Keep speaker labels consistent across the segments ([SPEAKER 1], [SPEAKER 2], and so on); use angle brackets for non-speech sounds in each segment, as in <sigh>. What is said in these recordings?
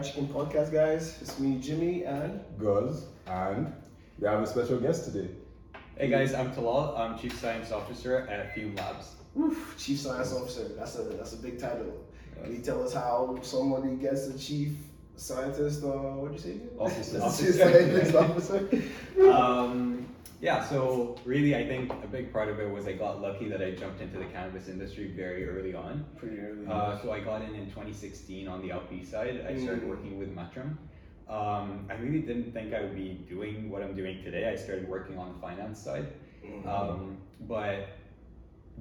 [SPEAKER 1] Fried Chicken Podcast, guys. It's me, Jimmy, and
[SPEAKER 2] Guz, and we have a special guest today.
[SPEAKER 3] Hey guys, I'm Talaal. I'm Chief Science Officer at Fume Labs.
[SPEAKER 1] Oof, Chief Science Officer. That's a that's a big title. Can you tell us how somebody gets a chief scientist? Uh, what'd you say? again?
[SPEAKER 2] Officer. <laughs>
[SPEAKER 1] Chief scientist officer.
[SPEAKER 3] Um, yeah, so really, I think a big part of it was I got lucky that I jumped into the cannabis industry very early on.
[SPEAKER 1] Pretty early.
[SPEAKER 3] Uh, so I got in in 2016 on the LP side. I started
[SPEAKER 1] Mm.
[SPEAKER 3] working with Mettrum. Um, I really didn't think I would be doing what I'm doing today. I started working on the finance side.
[SPEAKER 1] Mhm.
[SPEAKER 3] Um, but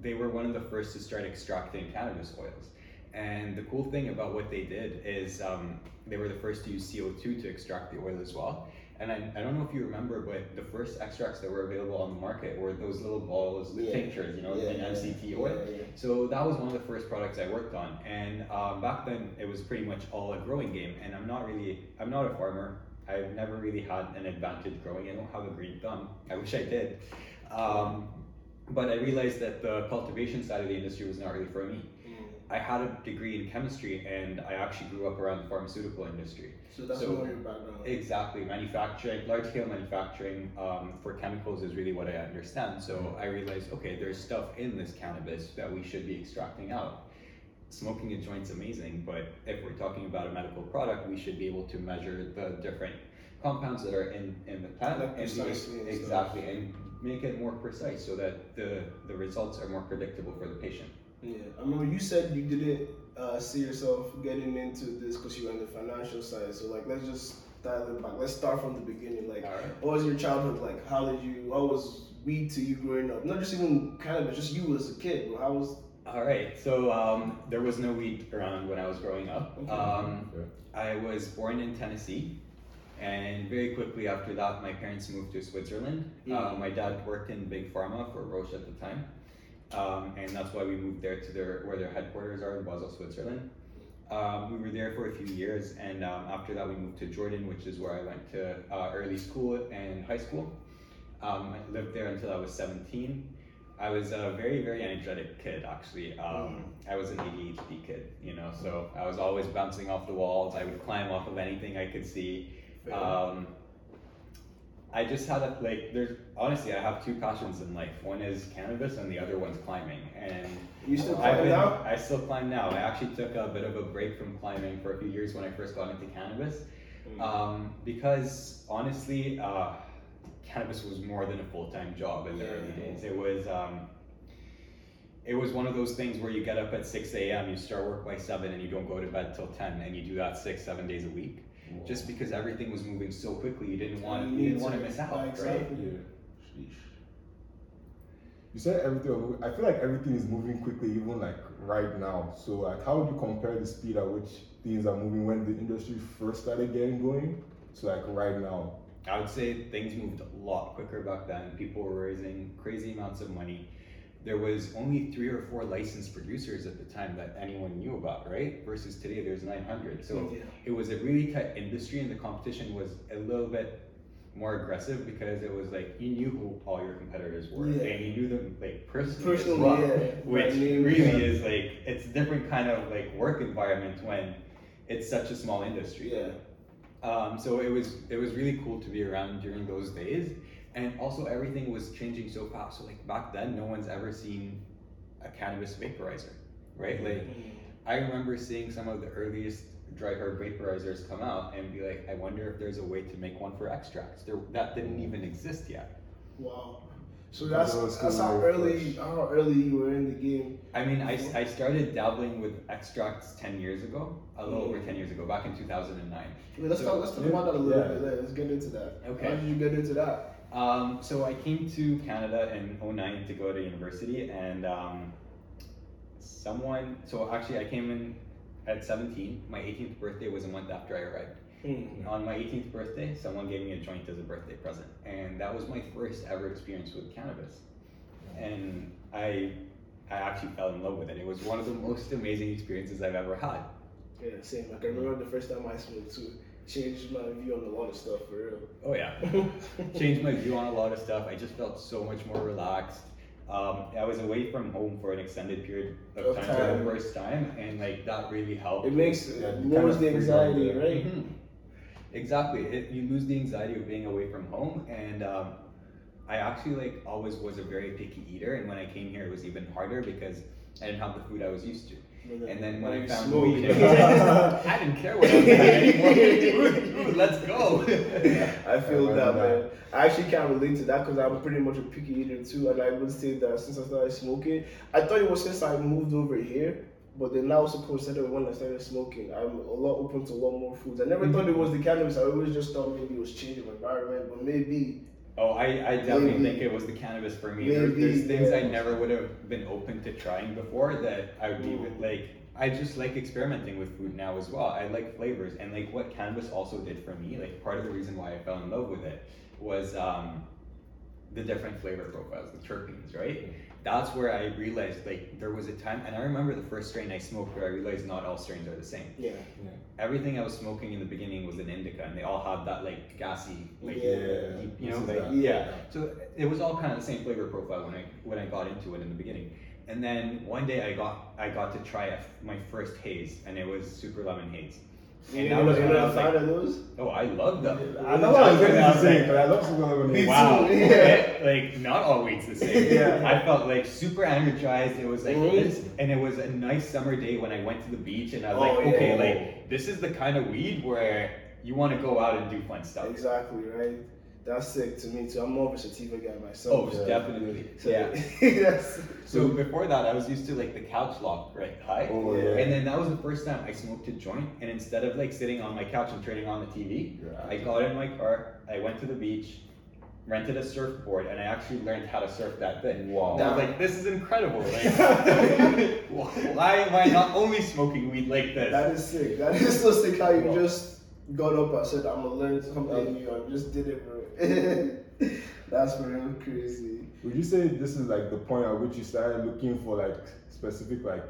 [SPEAKER 3] they were one of the first to start extracting cannabis oils. And the cool thing about what they did is um, they were the first to use CO2 to extract the oil as well. And I, I don't know if you remember, but the first extracts that were available on the market were those little balls, the
[SPEAKER 1] Yeah.
[SPEAKER 3] tinctures, you know,
[SPEAKER 1] Yeah,
[SPEAKER 3] in
[SPEAKER 1] yeah,
[SPEAKER 3] MCT oil. So that was one of the first products I worked on, and um, back then it was pretty much all a growing game. And I'm not really, I'm not a farmer. I've never really had an advantage growing. I don't have a green thumb. I wish I did. Um, but I realized that the cultivation side of the industry was not really for me. I had a degree in chemistry, and I actually grew up around the pharmaceutical industry.
[SPEAKER 1] So that's
[SPEAKER 3] So-
[SPEAKER 1] your background.
[SPEAKER 3] Exactly, manufacturing, large scale manufacturing um, for chemicals is really what I understand. So I realized, okay, there's stuff in this cannabis that we should be extracting out. Smoking a joint's amazing, but if we're talking about a medical product, we should be able to measure the different compounds that are in, in the plant and be-
[SPEAKER 1] precisely and stuff.
[SPEAKER 3] exactly and make it more precise so that the, the results are more predictable for the patient.
[SPEAKER 1] Yeah, I remember you said you didn't uh, see yourself getting into this because you were on the financial side. So like, let's just dial it back. Let's start from the beginning. Like,
[SPEAKER 3] All right.
[SPEAKER 1] what was your childhood like? How did you? What was weed to you growing up? Not just even cannabis, just you as a kid. Bro. How was?
[SPEAKER 3] All right, so um, there was no weed around when I was growing up.
[SPEAKER 1] Okay.
[SPEAKER 3] Um,
[SPEAKER 2] Okay.
[SPEAKER 3] I was born in Tennessee, and very quickly after that, my parents moved to Switzerland. Uh,
[SPEAKER 1] Mm.
[SPEAKER 3] my dad worked in big pharma for Roche at the time, um, and that's why we moved there to their where their headquarters are in Basel, Switzerland. Um, we were there for a few years, and um, after that, we moved to Jordan, which is where I went to uh, early school and high school. Um, I lived there until I was 17. I was a very, very energetic kid, actually. Um, I was an ADHD kid, you know, so I was always bouncing off the walls. I would climb off of anything I could see. Um, I just had a, like, there's, honestly, I have two passions in life. One is cannabis and the other one's climbing. And
[SPEAKER 1] you still
[SPEAKER 3] been,
[SPEAKER 1] now?
[SPEAKER 3] I still climb now. I actually took a bit of a break from climbing for a few years when I first got into cannabis.
[SPEAKER 1] Mm.
[SPEAKER 3] Um, because honestly, uh, cannabis was more than a full time job in the
[SPEAKER 1] Yeah.
[SPEAKER 3] early days. It was um, it was one of those things where you get up at six a.m., you start work by seven, and you don't go to bed till ten, and you do that six, seven days a week. Just because everything was moving so quickly, you didn't want
[SPEAKER 1] You
[SPEAKER 3] you, didn't want to
[SPEAKER 1] to-
[SPEAKER 3] miss out, right?
[SPEAKER 1] exactly.
[SPEAKER 2] Yeah. Sheesh. You said everything. I feel like everything is moving quickly, even like right now. So, like, how would you compare the speed at which things are moving when the industry first started getting going to like right now?
[SPEAKER 3] I would say things moved a lot quicker back then. People were raising crazy amounts of money. There was only three or four licensed producers at the time that anyone knew about, right? Versus today, there's 900. So
[SPEAKER 1] yeah.
[SPEAKER 3] it was a really tight industry, and the competition was a little bit more aggressive because it was like you knew who all your competitors were,
[SPEAKER 1] Yeah.
[SPEAKER 3] and you knew them like personally,
[SPEAKER 1] Personally,
[SPEAKER 3] well,
[SPEAKER 1] yeah. <laughs>
[SPEAKER 3] which really is like it's a different kind of like work environment when it's such a small industry.
[SPEAKER 1] Yeah.
[SPEAKER 3] Um, so it was it was really cool to be around during those days, and also everything was changing so fast. So like back then, no one's ever seen a cannabis vaporizer, right? Like
[SPEAKER 1] Mm.
[SPEAKER 3] I remember seeing some of the earliest dry herb vaporizers come out and be like, I wonder if there's a way to make one for extracts. There that didn't even exist yet.
[SPEAKER 1] Wow. So that's
[SPEAKER 2] Those
[SPEAKER 1] that's how
[SPEAKER 2] very
[SPEAKER 1] early how early you were in the game.
[SPEAKER 3] I mean, I, I started dabbling with extracts ten years ago, a little over
[SPEAKER 1] Mm.
[SPEAKER 3] ten years ago, back in two thousand and nine.
[SPEAKER 1] Wait, let's
[SPEAKER 3] So-
[SPEAKER 1] talk let's talk about that a little
[SPEAKER 2] yeah.
[SPEAKER 1] bit. Let's get into that.
[SPEAKER 3] Okay.
[SPEAKER 1] How did you get into that?
[SPEAKER 3] Um, so I came to Canada in 09 to go to university, and um, someone. So actually, I came in at 17. My 18th birthday was a month after I arrived.
[SPEAKER 1] Hmm.
[SPEAKER 3] On my 18th birthday, someone gave me a joint as a birthday present, and that was my first ever experience with cannabis. And I, I actually fell in love with it. It was one of the most amazing experiences I've ever had.
[SPEAKER 1] Yeah, same. Like I remember the first time I smoked too. Changed my view on a lot of stuff for real.
[SPEAKER 3] Oh yeah, <laughs> changed my view on a lot of stuff. I just felt so much more relaxed. Um, I was away from home for an extended period of
[SPEAKER 1] Of
[SPEAKER 3] time, for the first time, and like that really helped.
[SPEAKER 1] It makes
[SPEAKER 2] Yeah,
[SPEAKER 1] it
[SPEAKER 2] you
[SPEAKER 1] lowers the anxiety, right?
[SPEAKER 3] Mhm. Exactly. It, you lose the anxiety of being away from home, and um, I actually like always was a very picky eater, and when I came here, it was even harder because I didn't have the food I was used to. And then when I found
[SPEAKER 1] smoke.
[SPEAKER 3] weed, was <laughs> just- I didn't care what I was eating anymore. Food, food, let's go.
[SPEAKER 1] I feel
[SPEAKER 2] I
[SPEAKER 1] that,
[SPEAKER 2] remember
[SPEAKER 1] man. I actually can't relate to that because I'm pretty much a picky eater too, and I would say that since I started smoking, I thought it was since I moved over here, but then now also coincided when I started smoking. I'm a lot open to a lot more foods. I never thought it was the cannabis. I always just thought maybe it was changing my environment, but maybe
[SPEAKER 3] Oh, I, I definitely
[SPEAKER 1] Maybe.
[SPEAKER 3] think it was the cannabis for me. There,
[SPEAKER 1] Maybe,
[SPEAKER 3] there's things I
[SPEAKER 1] yeah.
[SPEAKER 3] never would have been open to trying before that I would be
[SPEAKER 1] Mm.
[SPEAKER 3] like. I just like experimenting with food now as well. I like flavors and like what cannabis also did for me. Like part of the reason why I fell in love with it was um, the different flavor profiles, the terpenes, right? That's where I realized like there was a time, and I remember the first strain I smoked where I realized not all strains are the same.
[SPEAKER 1] yeah,
[SPEAKER 3] Everything I was smoking in the beginning was an indica, and they all had that like gassy, like
[SPEAKER 1] Yeah.
[SPEAKER 3] deep, you know, like yeah. So it was all kind of the same flavor profile when I when I got into it in the beginning. And then one day I got I got to try a, my first haze, and it was super lemon haze.
[SPEAKER 1] You
[SPEAKER 3] And
[SPEAKER 1] know,
[SPEAKER 3] was
[SPEAKER 1] you're
[SPEAKER 3] when I
[SPEAKER 1] not a
[SPEAKER 3] was
[SPEAKER 1] fan
[SPEAKER 3] like,
[SPEAKER 1] of those.
[SPEAKER 3] oh, I love them.
[SPEAKER 2] I know what I was going to but I love some of them.
[SPEAKER 3] Wow,
[SPEAKER 1] yeah.
[SPEAKER 3] okay, like not all weeds the same. <laughs>
[SPEAKER 1] Yeah.
[SPEAKER 3] I felt like super energized. It was like this, and it was a nice summer day when I went to the beach, and I was
[SPEAKER 1] Oh,
[SPEAKER 3] like,
[SPEAKER 1] yeah.
[SPEAKER 3] okay, like this is the kind of weed where you want to go out and do fun stuff.
[SPEAKER 1] Exactly right. That's sick to me too. I'm more of a sativa guy myself.
[SPEAKER 3] Oh,
[SPEAKER 2] Yeah.
[SPEAKER 3] definitely.
[SPEAKER 1] So,
[SPEAKER 3] Yeah. <laughs>
[SPEAKER 1] yes.
[SPEAKER 3] So before that, I was used to like the couch lock, right? High.
[SPEAKER 2] Oh,
[SPEAKER 1] Yeah.
[SPEAKER 2] yeah.
[SPEAKER 3] And then that was the first time I smoked a joint, and instead of like sitting on my couch and turning on the TV,
[SPEAKER 2] Yeah.
[SPEAKER 3] I got in my car, I went to the beach, rented a surfboard, and I actually learned how to surf that thing.
[SPEAKER 2] Wow.
[SPEAKER 3] And I was like, this is incredible. Like, <laughs> <laughs> why am I not only smoking weed like this?
[SPEAKER 1] That is sick. That is so sick how you
[SPEAKER 3] Wow.
[SPEAKER 1] just got up and said, I'm gonna learn something new and just did it, bro. <laughs> That's for real crazy.
[SPEAKER 2] Would you say this is like the point at which you started looking for like specific like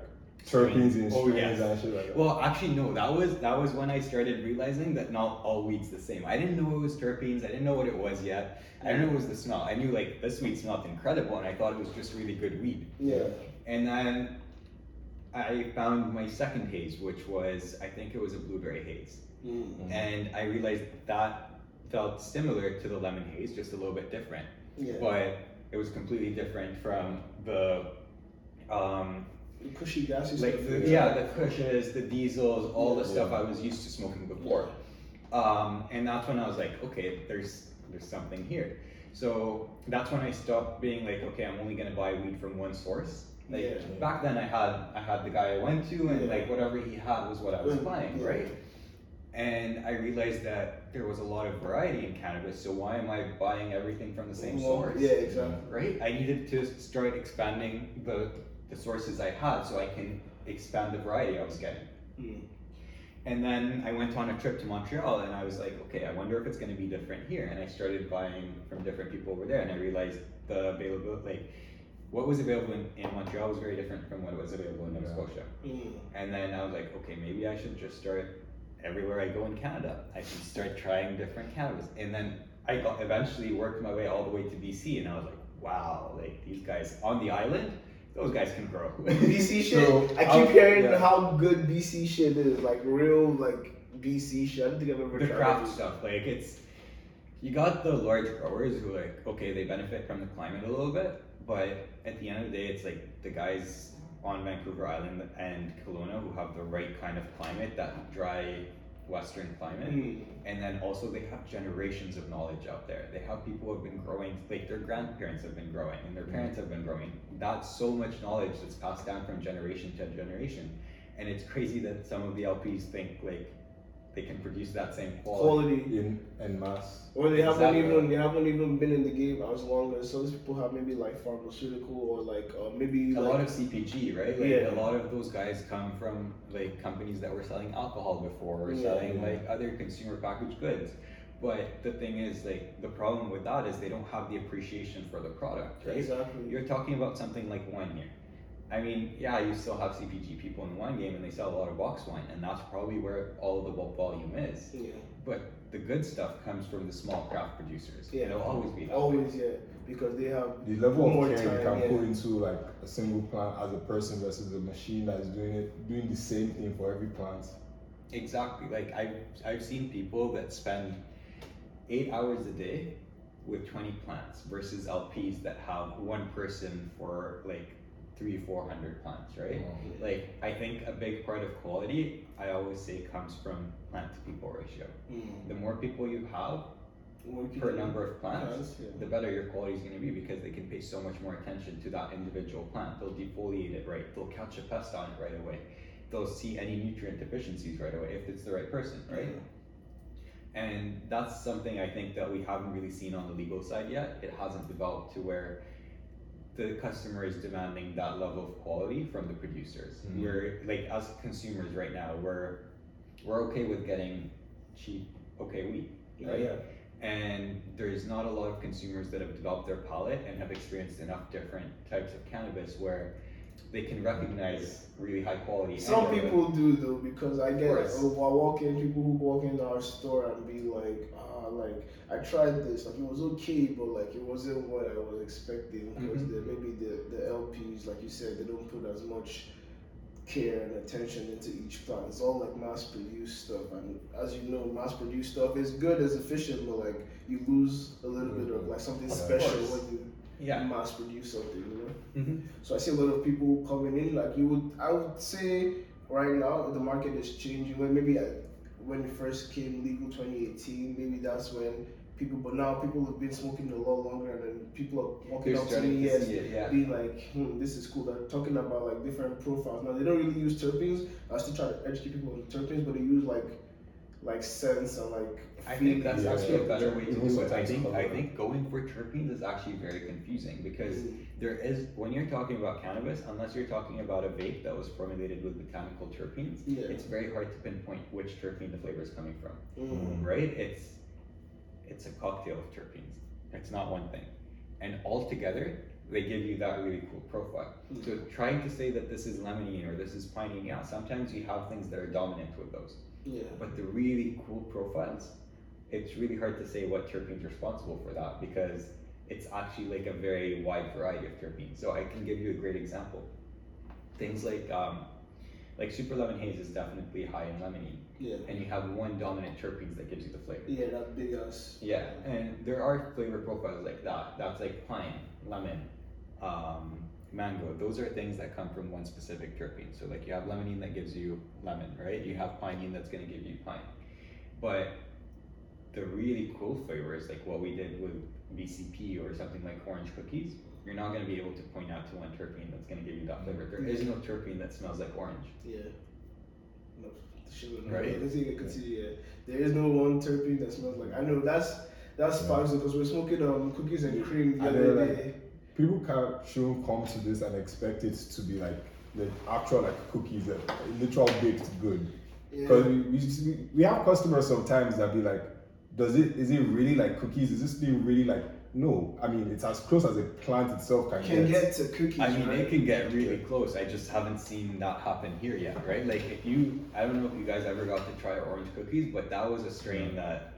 [SPEAKER 2] terpenes in
[SPEAKER 3] Oh,
[SPEAKER 2] strains
[SPEAKER 3] yes.
[SPEAKER 2] and shit like that?
[SPEAKER 3] Well, actually, no. That was that was when I started realizing that not all weed's the same. I didn't know it was terpenes. I didn't know what it was yet. I didn't know it was the smell. I knew like this weed smelled incredible, and I thought it was just really good weed.
[SPEAKER 1] Yeah.
[SPEAKER 3] And then I found my second haze, which was I think it was a blueberry haze,
[SPEAKER 1] Mm.
[SPEAKER 3] and I realized that felt similar to the lemon haze, just a little bit different.
[SPEAKER 1] Yeah.
[SPEAKER 3] But it was completely different from the um,
[SPEAKER 1] The cushy gassy
[SPEAKER 3] like the, yeah, the kushes, the diesels, all the stuff I was used to smoking before. Um, and that's when I was like, okay, there's there's something here. So that's when I stopped being like, okay, I'm only gonna buy weed from one source. Like
[SPEAKER 1] Yeah.
[SPEAKER 3] back then, I had I had the guy I went to, and
[SPEAKER 1] Yeah.
[SPEAKER 3] like whatever he had was what I was buying,
[SPEAKER 1] yeah.
[SPEAKER 3] right? And I realized that there was a lot of variety in cannabis. So why am I buying everything from the same
[SPEAKER 1] Well,
[SPEAKER 3] source?
[SPEAKER 1] Yeah, exactly.
[SPEAKER 3] right? I needed to start expanding the, the sources I had so I can expand the variety I was getting.
[SPEAKER 1] Mm.
[SPEAKER 3] And then I went on a trip to Montreal and I was like, okay, I wonder if it's going to be different here. And I started buying from different people over there and I realized the availability, like, what was available in, in Montreal was very different from what was available in Nova. Scotia.
[SPEAKER 1] Mm.
[SPEAKER 3] And then I was like, okay, maybe I should just start everywhere I go in Canada. I should start trying different cannabis. And then I got eventually worked my way all the way to BC, and I was like, wow, like these guys on the island, those guys can grow. <laughs>
[SPEAKER 1] BC shit.
[SPEAKER 2] So,
[SPEAKER 1] I keep
[SPEAKER 2] I'll-
[SPEAKER 1] hearing
[SPEAKER 2] yeah.
[SPEAKER 1] how good BC shit is. Like real, like BC shit. I don't think I've ever
[SPEAKER 3] the
[SPEAKER 1] tried
[SPEAKER 3] craft
[SPEAKER 1] it.
[SPEAKER 3] stuff, like it's you got the large growers who like okay, they benefit from the climate a little bit, but at the end of the day, it's like the guys on Vancouver Island and Kelowna who have the right kind of climate, that dry western climate.
[SPEAKER 1] Mm.
[SPEAKER 3] and then also they have generations of knowledge out there they have people who have been growing like their grandparents have been growing and their parents have been growing that's so much knowledge that's passed down from generation to generation and it's crazy that some of the lps think like they can produce that same quality,
[SPEAKER 1] Quality.
[SPEAKER 2] in en masse.
[SPEAKER 1] Or they haven't
[SPEAKER 3] Exactly.
[SPEAKER 1] even they haven't even been in the game as long as some people have maybe like pharmaceutical or like uh, maybe
[SPEAKER 3] a
[SPEAKER 1] like,
[SPEAKER 3] lot of cpg right like
[SPEAKER 1] Yeah.
[SPEAKER 3] a lot of those guys come from like companies that were selling alcohol before or
[SPEAKER 1] Yeah.
[SPEAKER 3] selling like other consumer packaged goods but the thing is like the problem with that is they don't have the appreciation for the product right
[SPEAKER 1] exactly.
[SPEAKER 3] You're talking about something like wine here. I mean, yeah, you still have CPG people in the wine game and they sell a lot of box wine, and that's probably where all of the bulk volume is.
[SPEAKER 1] Yeah.
[SPEAKER 3] But the good stuff comes from the small craft producers.
[SPEAKER 1] Yeah.
[SPEAKER 3] It'll always be that. way.
[SPEAKER 1] Always, yeah. because they have
[SPEAKER 2] The level of care you can
[SPEAKER 1] yeah.
[SPEAKER 2] put into like a single plant as a person versus a machine that is doing it, doing the same thing for every plant.
[SPEAKER 3] Exactly. Like I've I've seen people that spend eight hours a day with twenty plants versus LPs that have one person for like three, four hundred plants, right? Like I think a big part of quality, I always say, comes from plant to people ratio.
[SPEAKER 1] mm,
[SPEAKER 3] The more people you have per number of plants,
[SPEAKER 1] yeah.
[SPEAKER 3] the better your quality is going to be because they can pay so much more attention to that individual plant. They'll defoliate it right. They'll catch a pest on it right away. They'll see any nutrient deficiencies right away if it's the right person, right? And that's something I think that we haven't really seen on the legal side yet. It hasn't developed to where the customer is demanding that level of quality from the producers.
[SPEAKER 2] Mhm.
[SPEAKER 3] We're like as consumers right now, we're we're okay with getting cheap okay wheat,
[SPEAKER 1] Yeah.
[SPEAKER 3] right?
[SPEAKER 1] yeah.
[SPEAKER 3] and there's not a lot of consumers that have developed their palate and have experienced enough different types of cannabis where they can recognize really high quality.
[SPEAKER 1] Some people do though because I get while walking, people who walk in our store and be like, ah, like I tried this, like it was okay, but like it wasn't what I was expecting because
[SPEAKER 3] Mhm.
[SPEAKER 1] the, maybe the the LPs, like you said, they don't put as much care and attention into each plant. It's all like mass produced stuff, and as you know, mass produced stuff is good, it's efficient, but like you lose a little bit of like something
[SPEAKER 2] Yeah.
[SPEAKER 1] Special when you
[SPEAKER 3] Yeah.
[SPEAKER 1] mass produce something, you know.
[SPEAKER 3] Mhm.
[SPEAKER 1] So I see a lot of people coming in. Like you would, I would say right now the market is changing. When maybe uh, when it first came legal 2018, maybe that's when people. But now people have been smoking a lot longer, and then people are walking
[SPEAKER 3] They're
[SPEAKER 1] up to me
[SPEAKER 3] see yeah.
[SPEAKER 1] be like, hmm, "This is cool." They're talking about like different profiles. Now they don't really use terpenes. I still try to educate people on terpenes, but they use like like sense and like.
[SPEAKER 3] I think that's
[SPEAKER 2] Yeah,
[SPEAKER 3] actually a better way to
[SPEAKER 2] Even
[SPEAKER 3] do it. I
[SPEAKER 2] sometimes
[SPEAKER 3] think I think going for terpenes is actually very confusing because
[SPEAKER 1] Mm.
[SPEAKER 3] there is when you're talking about cannabis, unless you're talking about a vape that was formulated with botanical terpenes,
[SPEAKER 1] Yeah.
[SPEAKER 3] it's very hard to pinpoint which terpene the flavor is coming from.
[SPEAKER 1] Mm.
[SPEAKER 3] right? It's it's a cocktail of terpenes. It's not one thing. And altogether, they give you that really cool profile.
[SPEAKER 1] Mm.
[SPEAKER 3] So trying to say that this is limonene or this is piney, yeah, sometimes you have things that are dominant with those.
[SPEAKER 1] Yeah.
[SPEAKER 3] But the really cool profiles, it's really hard to say what terpenes responsible for that because it's actually like a very wide variety of terpenes. So I can give you a great example. Things like um, like super lemon haze is definitely high in limonene,
[SPEAKER 1] Yeah.
[SPEAKER 3] and you have one dominant terpenes that gives you the flavor.
[SPEAKER 1] Yeah, that big ass.
[SPEAKER 3] Yeah, and there are flavor profiles like that. That's like pine, lemon, um, mango. Those are things that come from one specific terpene. So like you have limonene that gives you lemon, right? You have pinene that's gonna give you pine. But the really cool flavors, like what we did with BCP or something like orange cookies, you're not gonna be able to point out to one terpene that's gonna give you that flavor. There is no terpene that smells like orange.
[SPEAKER 1] Yeah. No, sure, no,
[SPEAKER 3] Right?
[SPEAKER 1] I think I could see. Yeah, there is no one terpene that smells like. I know that's that's
[SPEAKER 2] Yeah.
[SPEAKER 1] because we're smoking um cookies and cream the
[SPEAKER 2] And
[SPEAKER 1] other day.
[SPEAKER 2] People can't shouldn't come to this and expect it to be like the actual like cookies, that literal baked good. Because
[SPEAKER 1] Yeah.
[SPEAKER 2] we, we, we have customers sometimes that be like, does it is it really like cookies? Is this thing really like no? I mean it's as close as a plant itself can,
[SPEAKER 1] Can
[SPEAKER 2] get.
[SPEAKER 1] get to cookies.
[SPEAKER 3] I mean,
[SPEAKER 1] right?
[SPEAKER 3] it can get really close. I just haven't seen that happen here yet, right? Like, if you, I don't know if you guys ever got to try orange cookies, but that was a strain that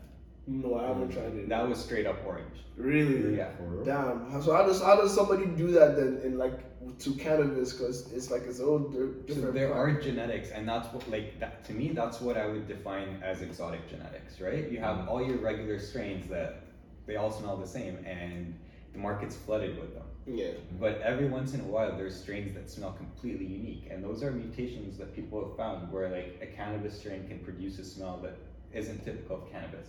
[SPEAKER 1] No, I haven't tried it.
[SPEAKER 3] that was straight up orange.
[SPEAKER 1] really.
[SPEAKER 3] Yeah.
[SPEAKER 1] Damn. So how does how does somebody do that then in like to cannabis? Because it's like its own di-
[SPEAKER 3] So
[SPEAKER 1] different.
[SPEAKER 3] there
[SPEAKER 1] plant.
[SPEAKER 3] are genetics, and that's what, like, that to me, that's what I would define as exotic genetics, right? You have mm-hmm. all your regular strains that they all smell the same, and the market's flooded with them.
[SPEAKER 1] Yeah.
[SPEAKER 3] But every once in a while, there's strains that smell completely unique, and those are mutations that people have found where like a cannabis strain can produce a smell that isn't typical of cannabis.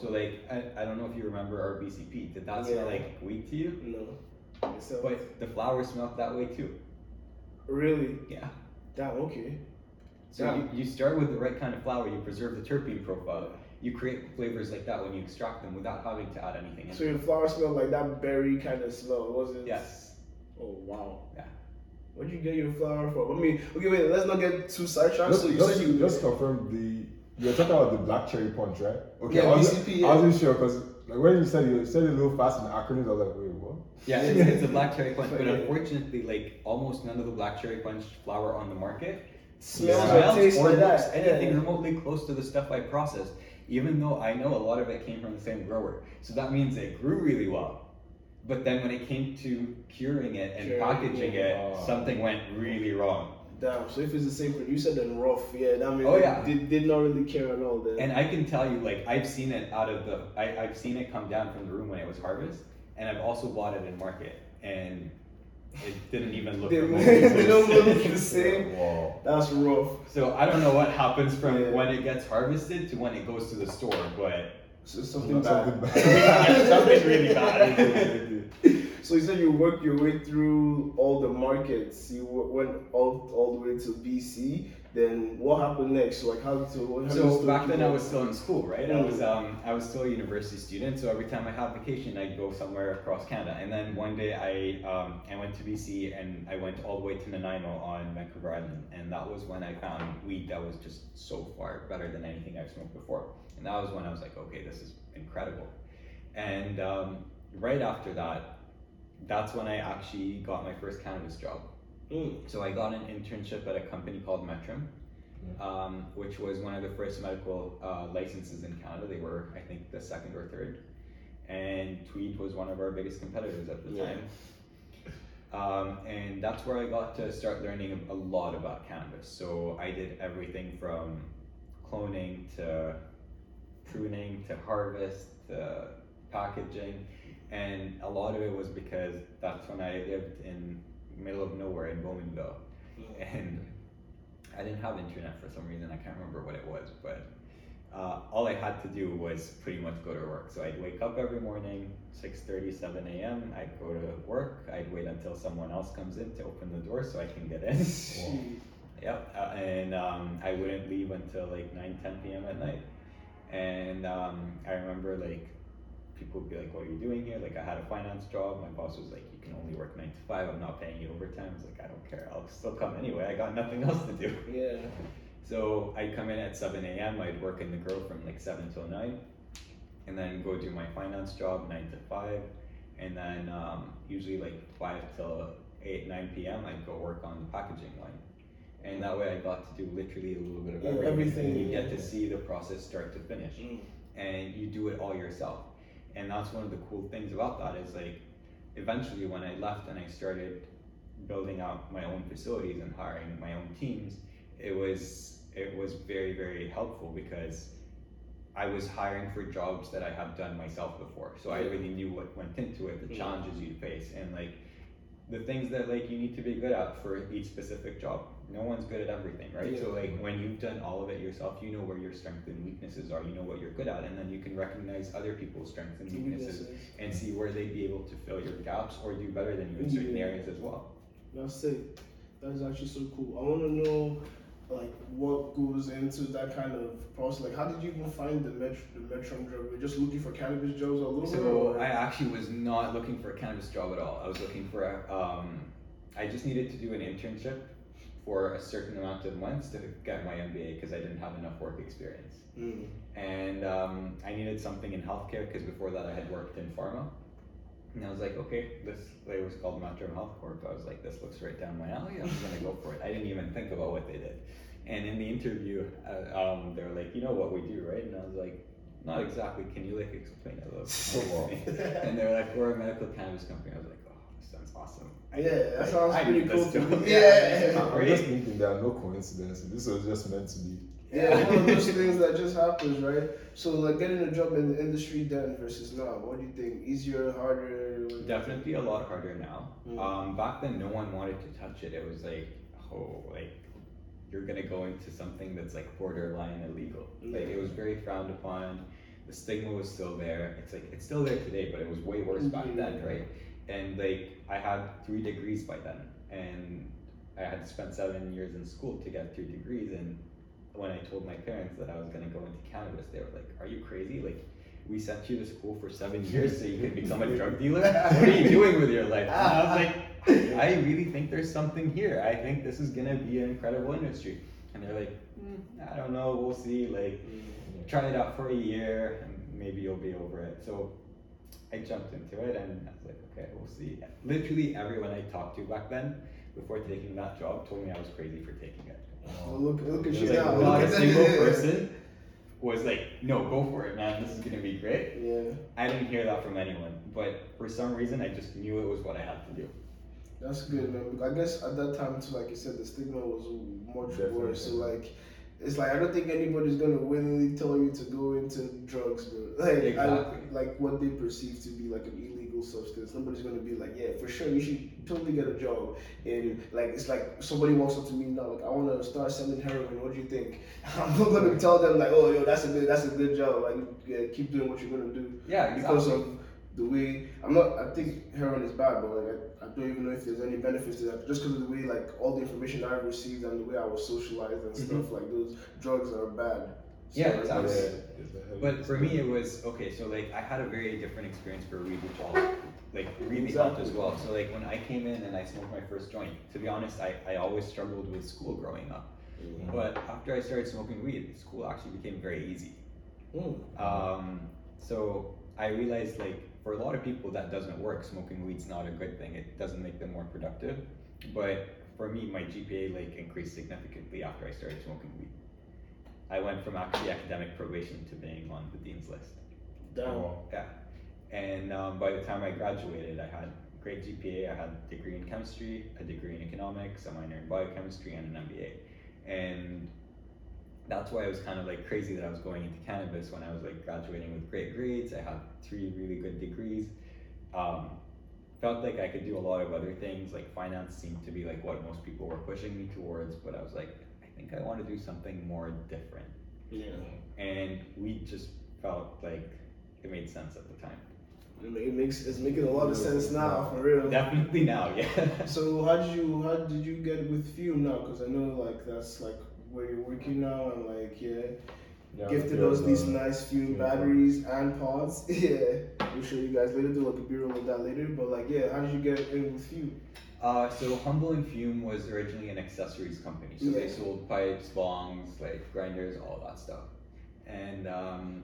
[SPEAKER 3] So like I, I don't know if you remember our BCP. Did that smell
[SPEAKER 1] Yeah.
[SPEAKER 3] like weed to you?
[SPEAKER 1] No. So,
[SPEAKER 3] But the flower smelled that way too.
[SPEAKER 1] really,
[SPEAKER 3] Yeah.
[SPEAKER 1] That Okay.
[SPEAKER 3] So
[SPEAKER 1] Yeah.
[SPEAKER 3] you, you start with the right kind of flower, you preserve the terpene profile, you create flavors like that when you extract them without having to add anything.
[SPEAKER 1] So your flower smelled like that berry kind of smell, was it?
[SPEAKER 3] yes.
[SPEAKER 1] Oh wow.
[SPEAKER 3] Yeah.
[SPEAKER 1] Where'd you get your flower from? I mean, okay, wait. Let's not get too sidetracked.
[SPEAKER 2] Just,
[SPEAKER 1] So you
[SPEAKER 2] just,
[SPEAKER 1] said you
[SPEAKER 2] just confirm the you're talking about the black cherry punch, right? Okay,
[SPEAKER 1] Yeah,
[SPEAKER 2] I, was,
[SPEAKER 1] BCP,
[SPEAKER 2] I wasn't sure because like, when you said you said it a little fast in the acronyms, I was like, wait, what?
[SPEAKER 3] Yeah, it's, it's a <laughs> black cherry punch, but unfortunately, like almost none of the black cherry punch flower on the market
[SPEAKER 1] smells
[SPEAKER 2] Yeah.
[SPEAKER 1] or
[SPEAKER 3] or looks
[SPEAKER 1] that.
[SPEAKER 3] anything
[SPEAKER 1] Yeah.
[SPEAKER 3] remotely close to the stuff I processed, even though I know a lot of it came from the same grower. So that means it grew really well, But then when it came to curing it and
[SPEAKER 1] Curing,
[SPEAKER 3] packaging it,
[SPEAKER 2] oh.
[SPEAKER 3] something went really wrong.
[SPEAKER 1] Damn. So if it's the same producer, then rough. Yeah, that means
[SPEAKER 3] Oh,
[SPEAKER 1] they
[SPEAKER 3] yeah.
[SPEAKER 1] did, did not really care at all. Then.
[SPEAKER 3] And I can tell you, like, I've seen it out of the, I, I've seen it come down from the room when it was harvest, and I've also bought it in market, and it didn't even look <laughs>
[SPEAKER 1] They- don't look the <laughs> same. That's rough.
[SPEAKER 3] So I don't know what happens from
[SPEAKER 1] Yeah.
[SPEAKER 3] when it gets harvested to when it goes to the store, but
[SPEAKER 1] So something
[SPEAKER 2] Something
[SPEAKER 1] bad.
[SPEAKER 2] bad. <laughs>
[SPEAKER 3] something really bad.
[SPEAKER 1] So you said you worked your way through all the markets. You went all, all the way to BC. Then what happened next? Like how to? What,
[SPEAKER 3] So back then I was still in school, right? I
[SPEAKER 1] Mm.
[SPEAKER 3] was um I was still a university student, so every time I had vacation, I'd go somewhere across Canada. And then one day I um I went to BC and I went all the way to Nanaimo on Vancouver Island, and that was when I found weed that was just so far better than anything I've smoked before. And that was when I was like, okay, this is incredible. And um, right after that, that's when I actually got my first cannabis job.
[SPEAKER 1] Mm.
[SPEAKER 3] So I got an internship at a company called Mettrum, um, which was one of the first medical uh, licenses in Canada. They were, I think, the second or third. And Tweed was one of our biggest competitors at the
[SPEAKER 1] Yeah.
[SPEAKER 3] time. Um, and that's where I got to start learning a lot about cannabis. So I did everything from cloning to pruning to harvest to packaging. And a lot of it was because that's when I lived in middle of nowhere in Bowmanville and I didn't have internet for some reason. I can't remember what it was, but uh, all I had to do was pretty much go to work. So I'd wake up every morning, 6:30, 7 a.m. I'd go to work. I'd wait until someone else comes in to open the door so I can get in. <laughs> Yep, uh, and um, I wouldn't leave until like 9, 10 p.m. at night. And um, I remember like people would be like, "What are you doing here?" Like I had a finance job. My boss was like, "You can only work nine to five. I'm not paying you overtime." I was like, "I don't care. I'll still come anyway. I got nothing <laughs> else to do."
[SPEAKER 1] Yeah.
[SPEAKER 3] So I'd come in at 7 a.m. I'd work in the grow from like 7 till 9, and then go do my finance job 9 to 5, and then um, usually like 5 till 8, 9 p.m. I'd go work on the packaging line. And that way I got to do literally a little bit of everything.
[SPEAKER 1] everything,
[SPEAKER 3] you get to see the process start to finish
[SPEAKER 1] Mm.
[SPEAKER 3] and you do it all yourself. And that's one of the cool things about that is like eventually when I left and I started building out my own facilities and hiring my own teams, it was it was very, very helpful because I was hiring for jobs that I had done myself before. So I really knew what went into it, the
[SPEAKER 1] Yeah.
[SPEAKER 3] challenges you face and like the things that like you need to be good at for each specific job. No one's good at everything, right? So like when you've done all of it yourself, you know where your strengths and weaknesses are, you know what you're good at, and then you can recognize other people's strengths and weaknesses and see where they'd be able to fill your gaps or do better than you in certain
[SPEAKER 1] Yeah.
[SPEAKER 3] areas as well.
[SPEAKER 1] That's it. That's actually so cool. I want to know, like, what goes into that kind of process. Like, how did you even find the metro, the Mettrum job? Were you just looking for cannabis jobs all over?
[SPEAKER 3] So I actually was not looking for a cannabis job at all. I was looking for a, um, I just needed to do an internship for a certain amount of months to get my MBA because I didn't have enough work experience.
[SPEAKER 1] Mm.
[SPEAKER 3] and um, I needed something in healthcare because before that I had worked in pharma. And I was like, okay, this it was called Mettrum Health Corp. I was like, this looks right down my alley. I'm gonna go for it. I didn't even think about what they did. And in the interview, uh, um, they were like, you know what we do, right? And I was like, not exactly. Can you like explain it a little bit more to <laughs> me? and they were like, we're a medical cannabis company. I was like, this sounds awesome.
[SPEAKER 1] Yeah, that sounds
[SPEAKER 3] I
[SPEAKER 1] pretty
[SPEAKER 3] need
[SPEAKER 1] cool to me. <laughs>
[SPEAKER 3] Yeah,
[SPEAKER 1] Yeah.
[SPEAKER 2] I'm just thinking there are no coincidences. This was just meant to be.
[SPEAKER 1] Yeah, one of those things that just happens, right? So, like, getting a job in the industry then versus now, what do you think? Easier, harder?
[SPEAKER 3] Definitely a lot harder now.
[SPEAKER 1] Mm.
[SPEAKER 3] Um, back then, no one wanted to touch it. It was like, oh, like you're gonna go into something that's like borderline illegal. Like it was very frowned upon. The stigma was still there. It's like it's still there today, but it was way worse back then, right? And like I had three degrees by then, and I had spent seven years in school to get three degrees. And when I told my parents that I was gonna go into cannabis, they were like, "Are you crazy? Like." We sent you to school for seven years so you could become a <laughs> drug dealer. What are you doing with your life? And I was like, I really think there's something here. I think this is gonna be an incredible industry. And they're like, "Mm, I don't know, we'll see. Like, try it out for a year and maybe you'll be over it. So I jumped into it and I was like, okay, we'll see. Literally everyone I talked to back then, before taking that job, told me I was crazy for taking it.
[SPEAKER 1] Well, look, look at you
[SPEAKER 3] like
[SPEAKER 1] now.
[SPEAKER 3] not a single <laughs> person was like, no, go for it, man. This is gonna be great.
[SPEAKER 1] Yeah,
[SPEAKER 3] I didn't hear that from anyone, but for some reason, I just knew it was what I had to do.
[SPEAKER 1] that's good, man. I guess at that time too, like you said, the stigma was much worse. So like, it's like I don't think anybody's gonna willingly tell you to go into drugs, bro. <laughs> Like,
[SPEAKER 3] Exactly.
[SPEAKER 1] I, like what they perceive to be like an illegal substance. Nobody's gonna be like, yeah, for sure, you should totally get a job. And like, it's like somebody walks up to me now, like, I want to start selling heroin. What do you think? <laughs> I'm not gonna tell them like, oh, yo, that's a good, that's a good job. Like, yeah, keep doing what you're gonna do
[SPEAKER 3] Yeah, exactly.
[SPEAKER 1] because of the way I'm not. I think heroin is bad, but like I, I don't even know if there's any benefits to that. Just because of the way like all the information I received and the way I was socialized and stuff, like those drugs are bad.
[SPEAKER 3] Mm-hmm. Yeah,
[SPEAKER 1] like,
[SPEAKER 3] exactly.
[SPEAKER 1] it's-
[SPEAKER 2] It's a heavy-
[SPEAKER 3] But for me, it was okay. So like, I had a very different experience for weed, which all like really helped as well. So like, when I came in and I smoked my first joint, to be honest, I, I always struggled with school growing up.
[SPEAKER 2] Mhm.
[SPEAKER 3] But after I started smoking weed, school actually became very easy.
[SPEAKER 1] Mm.
[SPEAKER 3] Um, so I realized like for a lot of people that doesn't work. Smoking weed's not a good thing. It doesn't make them more productive. But for me, my GPA like increased significantly after I started smoking weed. I went from actually academic probation to being on the dean's list.
[SPEAKER 1] Damn.
[SPEAKER 2] Oh,
[SPEAKER 3] Yeah. And um, by the time I graduated, I had great GPA. I had a degree in chemistry, a degree in economics, a minor in biochemistry, and an MBA. And that's why it was kind of like crazy that I was going into cannabis when I was like graduating with great grades. I had three really good degrees. Um, felt like I could do a lot of other things. Like finance seemed to be like what most people were pushing me towards, but I was like, I think I want to do something more different
[SPEAKER 1] Yeah.
[SPEAKER 3] and we just felt like it made sense at the time.
[SPEAKER 1] It, makes it's making a lot of sense now for real.
[SPEAKER 3] Definitely now, <laughs> yeah.
[SPEAKER 1] So how did you how did you get with Fume now? Because I know like that's like where you're working now and like yeah,
[SPEAKER 2] yeah,
[SPEAKER 1] gifted us these nice Fume
[SPEAKER 2] Fume
[SPEAKER 1] batteries and pods. <laughs> Yeah, we'll show you guys later. Do like a B-roll with that later. But like yeah, how did you get in with Fume?
[SPEAKER 3] Uh, so Humble and Fume was originally an accessories company. So they sold pipes, bongs, like grinders, all that stuff. And um,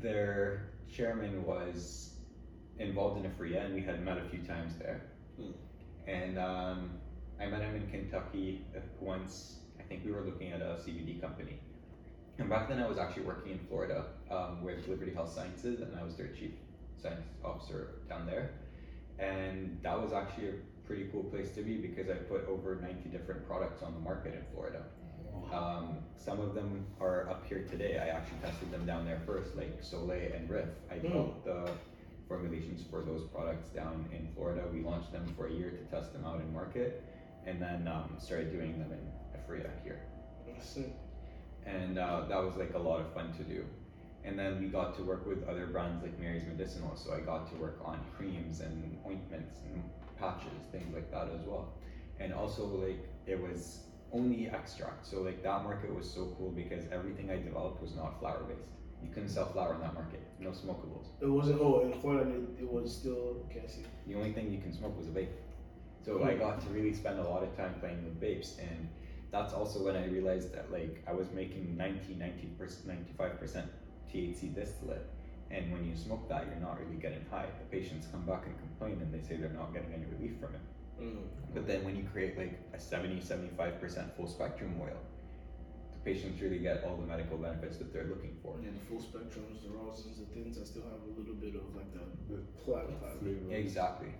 [SPEAKER 3] their chairman was involved in Aphria, and we had met a few times there.
[SPEAKER 1] Hmm.
[SPEAKER 3] And um, I met him in Kentucky uh, once. I think we were looking at a CBD company. And back then, I was actually working in Florida um, with Liberty Health Sciences, and I was their chief science officer down there. And that was actually a pretty cool place to be because I put over 90 different products on the market in Florida. Um, some of them are up here today. I actually tested them down there first, like Solei and Riff. I
[SPEAKER 1] Mm.
[SPEAKER 3] the formulations for those products down in Florida. We launched them for a year to test them out in market, and then um, started doing them in Aphria here.
[SPEAKER 1] That's.
[SPEAKER 3] And uh, that was like a lot of fun to do. And then we got to work with other brands like Mary's Medicinal, so I got to work on creams and ointments and patches, things like that as well. And also like it was only extract, so like that market was so cool because everything I developed was not flower based. You couldn't sell flower in that market, no smokables.
[SPEAKER 1] It wasn't. Oh, in Florida, it, it was still. See.
[SPEAKER 3] The only thing you can smoke was a vape. So I got to really spend a lot of time playing with vapes and that's also when I realized that like I was making 90, 90 95% THC distillate and when you smoke that you're not really getting high. The patients come back and complain and they say they're not getting any relief from it.
[SPEAKER 1] Mm.
[SPEAKER 3] But then when you create like a 70, 75% full spectrum oil, the patients really get all the medical benefits that they're looking for.
[SPEAKER 1] Yeah, the full spectrums, the rosins, the things that still have a little bit of like that
[SPEAKER 2] The
[SPEAKER 1] plant plant.
[SPEAKER 2] flavor.
[SPEAKER 3] Exactly.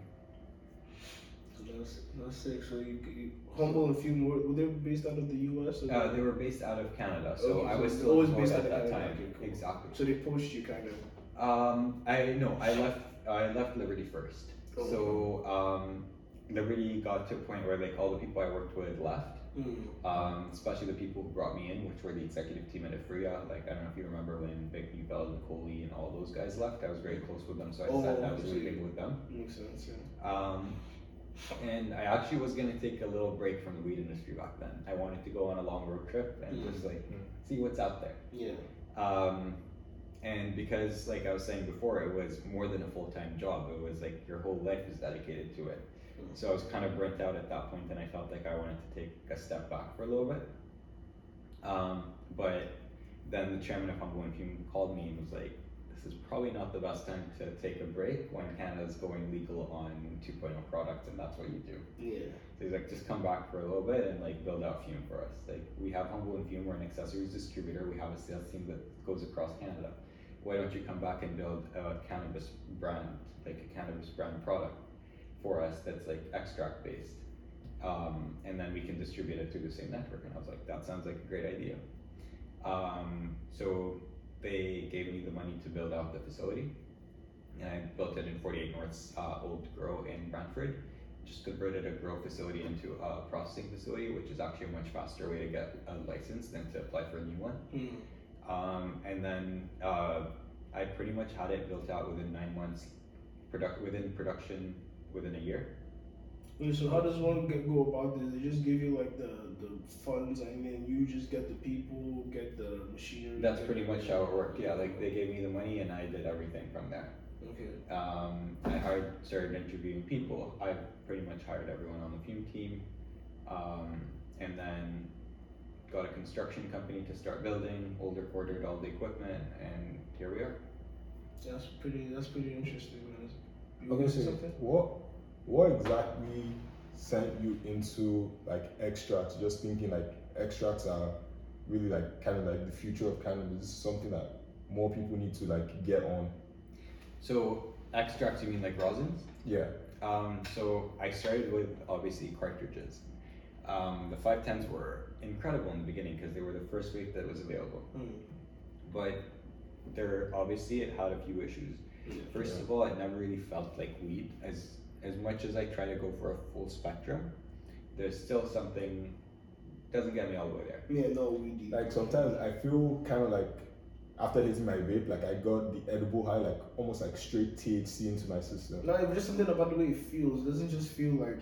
[SPEAKER 1] So that's that's sick. So you, you Humble and Fume more. Were they based out of the U.S. Or
[SPEAKER 3] Uh, they were based out of Canada, so
[SPEAKER 1] Okay,
[SPEAKER 3] I
[SPEAKER 1] so
[SPEAKER 3] was
[SPEAKER 1] it's
[SPEAKER 3] still
[SPEAKER 1] always based
[SPEAKER 3] Florida
[SPEAKER 1] out
[SPEAKER 3] at
[SPEAKER 1] of
[SPEAKER 3] that
[SPEAKER 1] Canada.
[SPEAKER 3] time.
[SPEAKER 1] Okay, cool.
[SPEAKER 3] Exactly.
[SPEAKER 1] so they poached you kind of.
[SPEAKER 3] Um, I no, I left. I left Liberty first.
[SPEAKER 1] Oh,
[SPEAKER 3] So um, Liberty got to a point where like all the people I worked with left,
[SPEAKER 1] Mm.
[SPEAKER 3] um, especially the people who brought me in, which were the executive team at Aphria. Like I don't know if you remember when Vic Neufeld, Nicole Lee, and all those guys left. I was very close with them, so I
[SPEAKER 1] Oh,
[SPEAKER 3] decided I was
[SPEAKER 1] okay.
[SPEAKER 3] leaving with them.
[SPEAKER 1] Makes sense. Yeah.
[SPEAKER 3] Um, and I actually was gonna take a little break from the weed industry back then. I wanted to go on a long road trip and
[SPEAKER 1] Mm.
[SPEAKER 3] just like
[SPEAKER 2] Mm.
[SPEAKER 3] see what's out there.
[SPEAKER 1] Yeah.
[SPEAKER 3] Um, and because, like I was saying before, it was more than a full time job. It was like your whole life is dedicated to it.
[SPEAKER 1] Mm.
[SPEAKER 3] So I was kind of burnt out at that point, and I felt like I wanted to take a step back for a little bit. Um, but then the chairman of Humble and Fume called me and was like, weeks is probably not the best time to take a break when Canada's going legal on 2.0 products, and that's what you do.
[SPEAKER 1] Yeah.
[SPEAKER 3] So he's like, just come back for a little bit and like build out Fume for us. Like we have Humble and Fume, we're an accessories distributor. We have a sales team that goes across Canada. Why don't you come back and build a cannabis brand, like a cannabis brand product for us that's like extract based, um, and then we can distribute it through the same network. And I was like, that sounds like a great idea. Um, so they gave me the money to build out the facility, and I built it in 48 North's uh, old grow in Brantford just converted a grow facility into a processing facility, which is actually a much faster way to get a license than to apply for a new one.
[SPEAKER 1] Mm.
[SPEAKER 3] Um, and then uh, I pretty much had it built out within nine months, product within production within a year.
[SPEAKER 1] So how does one get, go about this? They just give you like the, the funds and then you just get the people, get the.
[SPEAKER 3] That's pretty much how it worked. Yeah, like they gave me the money and I did everything from there.
[SPEAKER 1] Okay.
[SPEAKER 3] Um, I hired, started interviewing people. I pretty much hired everyone on the fume team, um, and then got a construction company to start building. Older ordered all the equipment, and here we are.
[SPEAKER 1] That's pretty that's pretty interesting, man. You
[SPEAKER 2] Okay,
[SPEAKER 1] say
[SPEAKER 2] so
[SPEAKER 1] something?
[SPEAKER 2] what what exactly sent you into like extracts? Just thinking like extracts are really like kind of like the future of cannabis, is something that more people need to like get on.
[SPEAKER 3] So extracts, you mean like rosins?
[SPEAKER 2] Yeah.
[SPEAKER 3] Um, so I started with obviously cartridges. Um, the 510s were incredible in the beginning because they were the first vape that was available.
[SPEAKER 1] Mm.
[SPEAKER 3] But there obviously it had a few issues.
[SPEAKER 1] Yeah.
[SPEAKER 3] First
[SPEAKER 2] Yeah.
[SPEAKER 3] of all, it never really felt like weed. As as much as I try to go for a full spectrum, there's still something doesn't get me all the way there.
[SPEAKER 1] Yeah, no, we did.
[SPEAKER 2] Like sometimes I feel kind of like after hitting my vape, like I got the edible high, like almost like straight THC into my system.
[SPEAKER 1] No, it's just something about the way it feels. It doesn't just feel like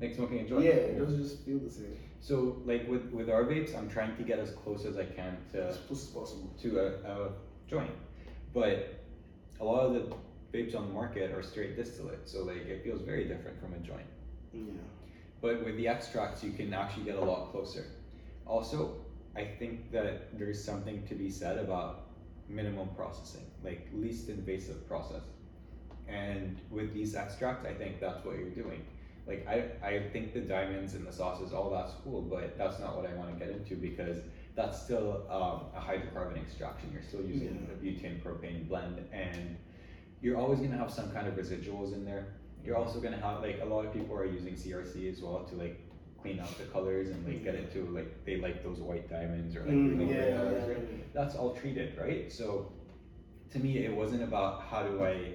[SPEAKER 3] Like smoking a joint.
[SPEAKER 1] yeah, it doesn't just feel the same.
[SPEAKER 3] So like with with our vapes, I'm trying to get as close as I can to
[SPEAKER 1] As close as possible.
[SPEAKER 3] to a, a joint. But a lot of the vapes on the market are straight distillate, so like it feels very different from a joint.
[SPEAKER 1] Yeah.
[SPEAKER 3] But with the extracts, you can actually get a lot closer. Also, I think that there's something to be said about minimum processing, like least invasive process. And with these extracts, I think that's what you're doing. Like I, I think the diamonds and the sauces, all that's cool, but that's not what I want to get into because that's still um, a hydrocarbon extraction. You're still using
[SPEAKER 1] Yeah.
[SPEAKER 3] a butane propane blend, and you're always gonna have some kind of residuals in there. You're also gonna have like a lot of people are using CRC as well to like clean up the colors and like get it to like they like those white diamonds or like
[SPEAKER 1] Mm,
[SPEAKER 3] really
[SPEAKER 1] yeah,
[SPEAKER 3] colors,
[SPEAKER 1] yeah,
[SPEAKER 3] right? That's all treated, right? So to me, it wasn't about how do I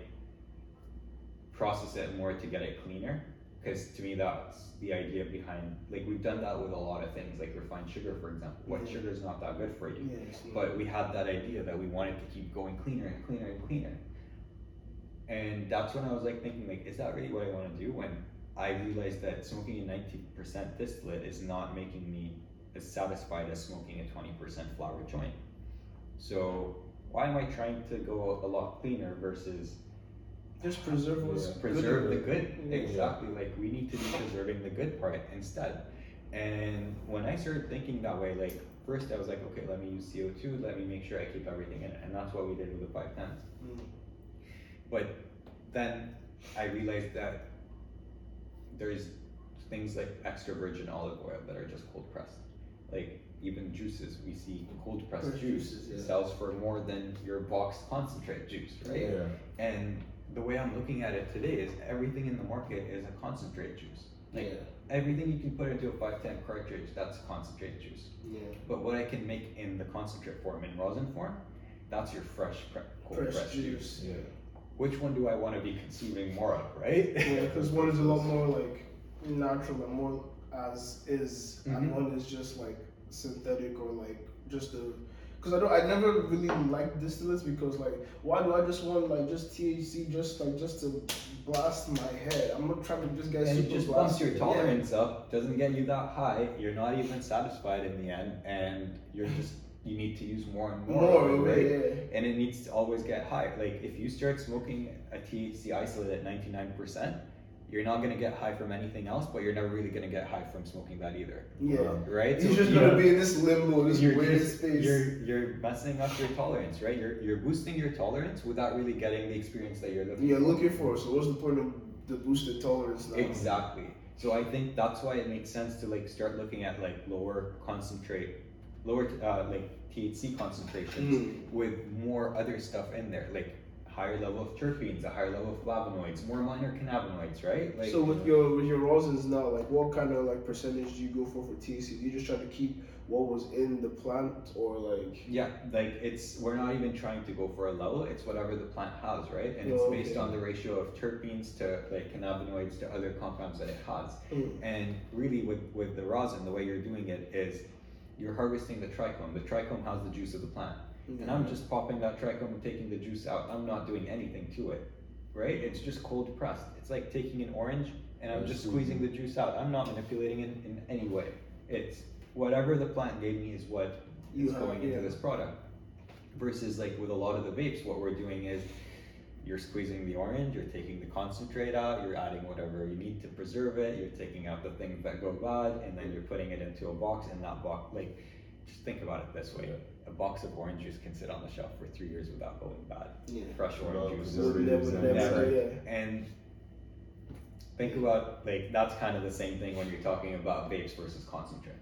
[SPEAKER 3] process it more to get it cleaner, because to me that's the idea behind like we've done that with a lot of things, like refined sugar, for example. White
[SPEAKER 1] Mhm.
[SPEAKER 3] sugar is not that good for you.
[SPEAKER 1] Yeah,
[SPEAKER 3] But we had that idea that we wanted to keep going cleaner and cleaner and cleaner. And that's when I was like thinking, like, is that really what I want to do? When I realized that smoking a 90% distillate is not making me as satisfied as smoking a 20% flower joint. So why am I trying to go a lot cleaner versus
[SPEAKER 1] just preserve what's good
[SPEAKER 3] preserve
[SPEAKER 1] in
[SPEAKER 3] the good?
[SPEAKER 1] Yeah.
[SPEAKER 3] Exactly. Like we need to be preserving the good part instead. And when I started thinking that way, like first I was like, okay, let me use CO2, let me make sure I keep everything in it. And that's what we did with the 510s.
[SPEAKER 1] Mm.
[SPEAKER 3] But then I realized that there's things like extra virgin olive oil that are just cold pressed. Like even juices, we see cold pressed
[SPEAKER 1] Pressed
[SPEAKER 3] juice
[SPEAKER 1] juices, yeah.
[SPEAKER 3] sells for more than your boxed concentrate juice, right?
[SPEAKER 2] Yeah.
[SPEAKER 3] And the way I'm looking at it today is everything in the market is a concentrate juice. Like
[SPEAKER 1] yeah.
[SPEAKER 3] everything you can put into a 510 cartridge, that's concentrate juice.
[SPEAKER 1] Yeah.
[SPEAKER 3] But what I can make in the concentrate form, in rosin form, that's your fresh pre- cold
[SPEAKER 1] Fresh
[SPEAKER 3] pressed juice.
[SPEAKER 1] juice.
[SPEAKER 2] Yeah.
[SPEAKER 3] Which one do I want to be consuming more of, right?
[SPEAKER 1] Yeah, because one is a lot more like natural and more as is,
[SPEAKER 3] Mhm.
[SPEAKER 1] and one is just like synthetic or like just a. Because I don't, I never really liked distillates because like, why do I just want like just THC just like just to blast my head? I'm not trying to just get
[SPEAKER 3] and it
[SPEAKER 1] super
[SPEAKER 3] just bumps your tolerance up, doesn't get you that high. You're not even satisfied in the end, and you're just you need to use more and more,
[SPEAKER 1] More,
[SPEAKER 3] of it, right?
[SPEAKER 1] yeah.
[SPEAKER 3] And it needs to always get higher. Like if you start smoking a THC isolate at 99%, you're not gonna get high from anything else, but you're never really gonna get high from smoking that either,
[SPEAKER 1] Yeah.
[SPEAKER 3] Right?
[SPEAKER 1] He's
[SPEAKER 3] So,
[SPEAKER 1] just
[SPEAKER 3] you
[SPEAKER 1] gonna be in this limbo, this
[SPEAKER 3] you're,
[SPEAKER 1] weird
[SPEAKER 3] just-
[SPEAKER 1] space.
[SPEAKER 3] you're you're messing up your tolerance, right? You're you're boosting your tolerance without really getting the experience that you're looking
[SPEAKER 1] You're
[SPEAKER 3] for.
[SPEAKER 1] looking for. So what's the point of the boosted tolerance now?
[SPEAKER 3] Exactly. So I think that's why it makes sense to like start looking at like lower concentrate, lower uh, like THC concentrations
[SPEAKER 1] Mm.
[SPEAKER 3] with more other stuff in there, like higher level of terpenes, a higher level of flavonoids, more minor cannabinoids, right? Like
[SPEAKER 1] so with your with your rosins now, like what kind of like percentage do you go for for THC? Do you just try to keep what was in the plant, or like?
[SPEAKER 3] yeah, like it's we're not even trying to go for a level. It's whatever the plant has, right? And it's
[SPEAKER 1] Oh,
[SPEAKER 3] based
[SPEAKER 1] okay.
[SPEAKER 3] on the ratio of terpenes to like cannabinoids to other compounds that it has.
[SPEAKER 1] Mm.
[SPEAKER 3] And really, with, with the rosin, the way you're doing it is you're harvesting the trichome. The trichome has the juice of the plant. And I'm just popping that trichome and taking the juice out. I'm not doing anything to it, right? It's just cold pressed. It's like taking an orange and I'm just
[SPEAKER 2] squeezing.
[SPEAKER 3] squeezing the juice out. I'm not manipulating it in any way. It's whatever the plant gave me is what is
[SPEAKER 1] You
[SPEAKER 3] is
[SPEAKER 1] have-
[SPEAKER 3] going into this product. Versus like with a lot of the vapes, what we're doing is you're squeezing the orange, you're taking the concentrate out, you're adding whatever you need to preserve it, you're taking out the things that go bad, and then you're putting it into a box, and that box, like, just think about it this way. A box of orange juice can sit on the shelf for three years without going bad.
[SPEAKER 1] Yeah.
[SPEAKER 3] Fresh
[SPEAKER 2] Without
[SPEAKER 3] orange juice.
[SPEAKER 1] Would never, never,
[SPEAKER 2] and
[SPEAKER 3] never.
[SPEAKER 1] yeah.
[SPEAKER 3] And think about, like, that's kind of the same thing when you're talking about vapes versus concentrates.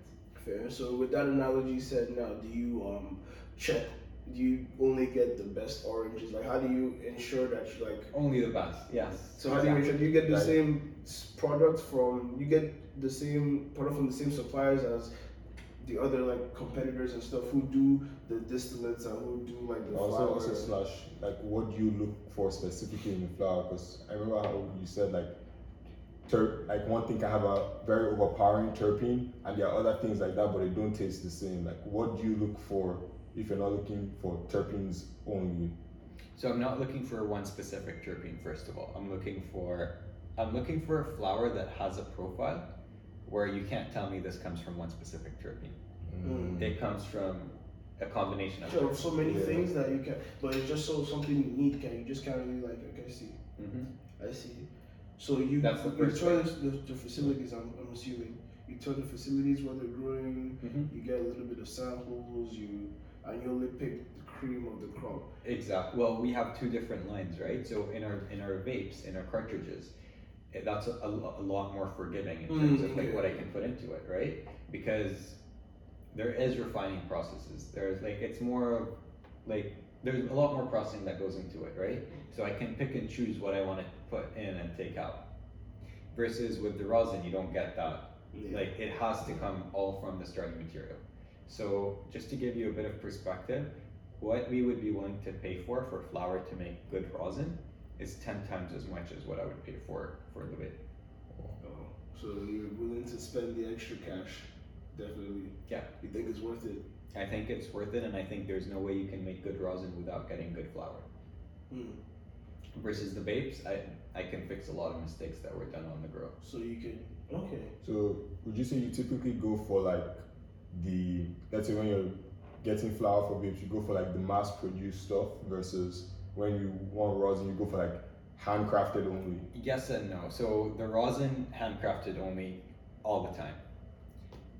[SPEAKER 1] Fair. So with that analogy you said now, do you um check? Do you only get the best oranges? Like, how do you ensure that you like?
[SPEAKER 3] Only the best, yes.
[SPEAKER 1] So how do you ensure? Do you get the
[SPEAKER 2] Right.
[SPEAKER 1] same s- product from? You get the same product from the same suppliers as the other like competitors and stuff who do the distillates and who do like the
[SPEAKER 2] Also,
[SPEAKER 1] flower.
[SPEAKER 2] also slash like what do you look for specifically in the flower? Because I remember how you said like ter- like one thing can have a very overpowering terpene, and there are other things like that, but they don't taste the same. Like what do you look for if you're not looking for terpenes only?
[SPEAKER 3] So I'm not looking for one specific terpene first of all. I'm looking for I'm looking for a flower that has a profile where you can't tell me this comes from one specific terpene.
[SPEAKER 1] Mm.
[SPEAKER 3] It comes from a combination of
[SPEAKER 1] So, so many
[SPEAKER 2] Yeah.
[SPEAKER 1] things that you can, but it's just so something unique, and you just can't really like. Okay, I see.
[SPEAKER 3] hmm
[SPEAKER 1] I see. So you
[SPEAKER 3] That's the
[SPEAKER 1] you
[SPEAKER 3] first
[SPEAKER 1] tour the, the, the facilities. I'm, I'm assuming you tour the facilities where they're growing.
[SPEAKER 3] hmm
[SPEAKER 1] You get a little bit of samples. You and you only pick the cream of the crop.
[SPEAKER 3] Exactly. Well, we have two different lines, right? So in our in our vapes, in our cartridges, that's a, a, a lot more forgiving in terms
[SPEAKER 1] Mm,
[SPEAKER 3] of like what I can put into it, right? Because there is refining processes. There's like it's more of like there's a lot more processing that goes into it, right? So I can pick and choose what I want to put in and take out. Versus with the rosin, you don't get that
[SPEAKER 1] Yeah.
[SPEAKER 3] like it has to come all from the starting material. So just to give you a bit of perspective, what we would be willing to pay for for flower to make good rosin is ten times as much as what I would pay for for the vape.
[SPEAKER 1] Oh, so you're willing to spend the extra cash? Definitely.
[SPEAKER 3] Yeah.
[SPEAKER 1] You think it's worth it?
[SPEAKER 3] I think it's worth it, and I think there's no way you can make good rosin without getting good flower.
[SPEAKER 1] Hmm.
[SPEAKER 3] Versus the vapes, I I can fix a lot of mistakes that were done on the grow.
[SPEAKER 1] So you can. Okay.
[SPEAKER 2] So would you say you typically go for like the let's say when you're getting flower for vapes, you go for like the mass produced stuff versus when you want rosin, you go for like handcrafted only.
[SPEAKER 3] Yes and no. So the rosin handcrafted only all the time.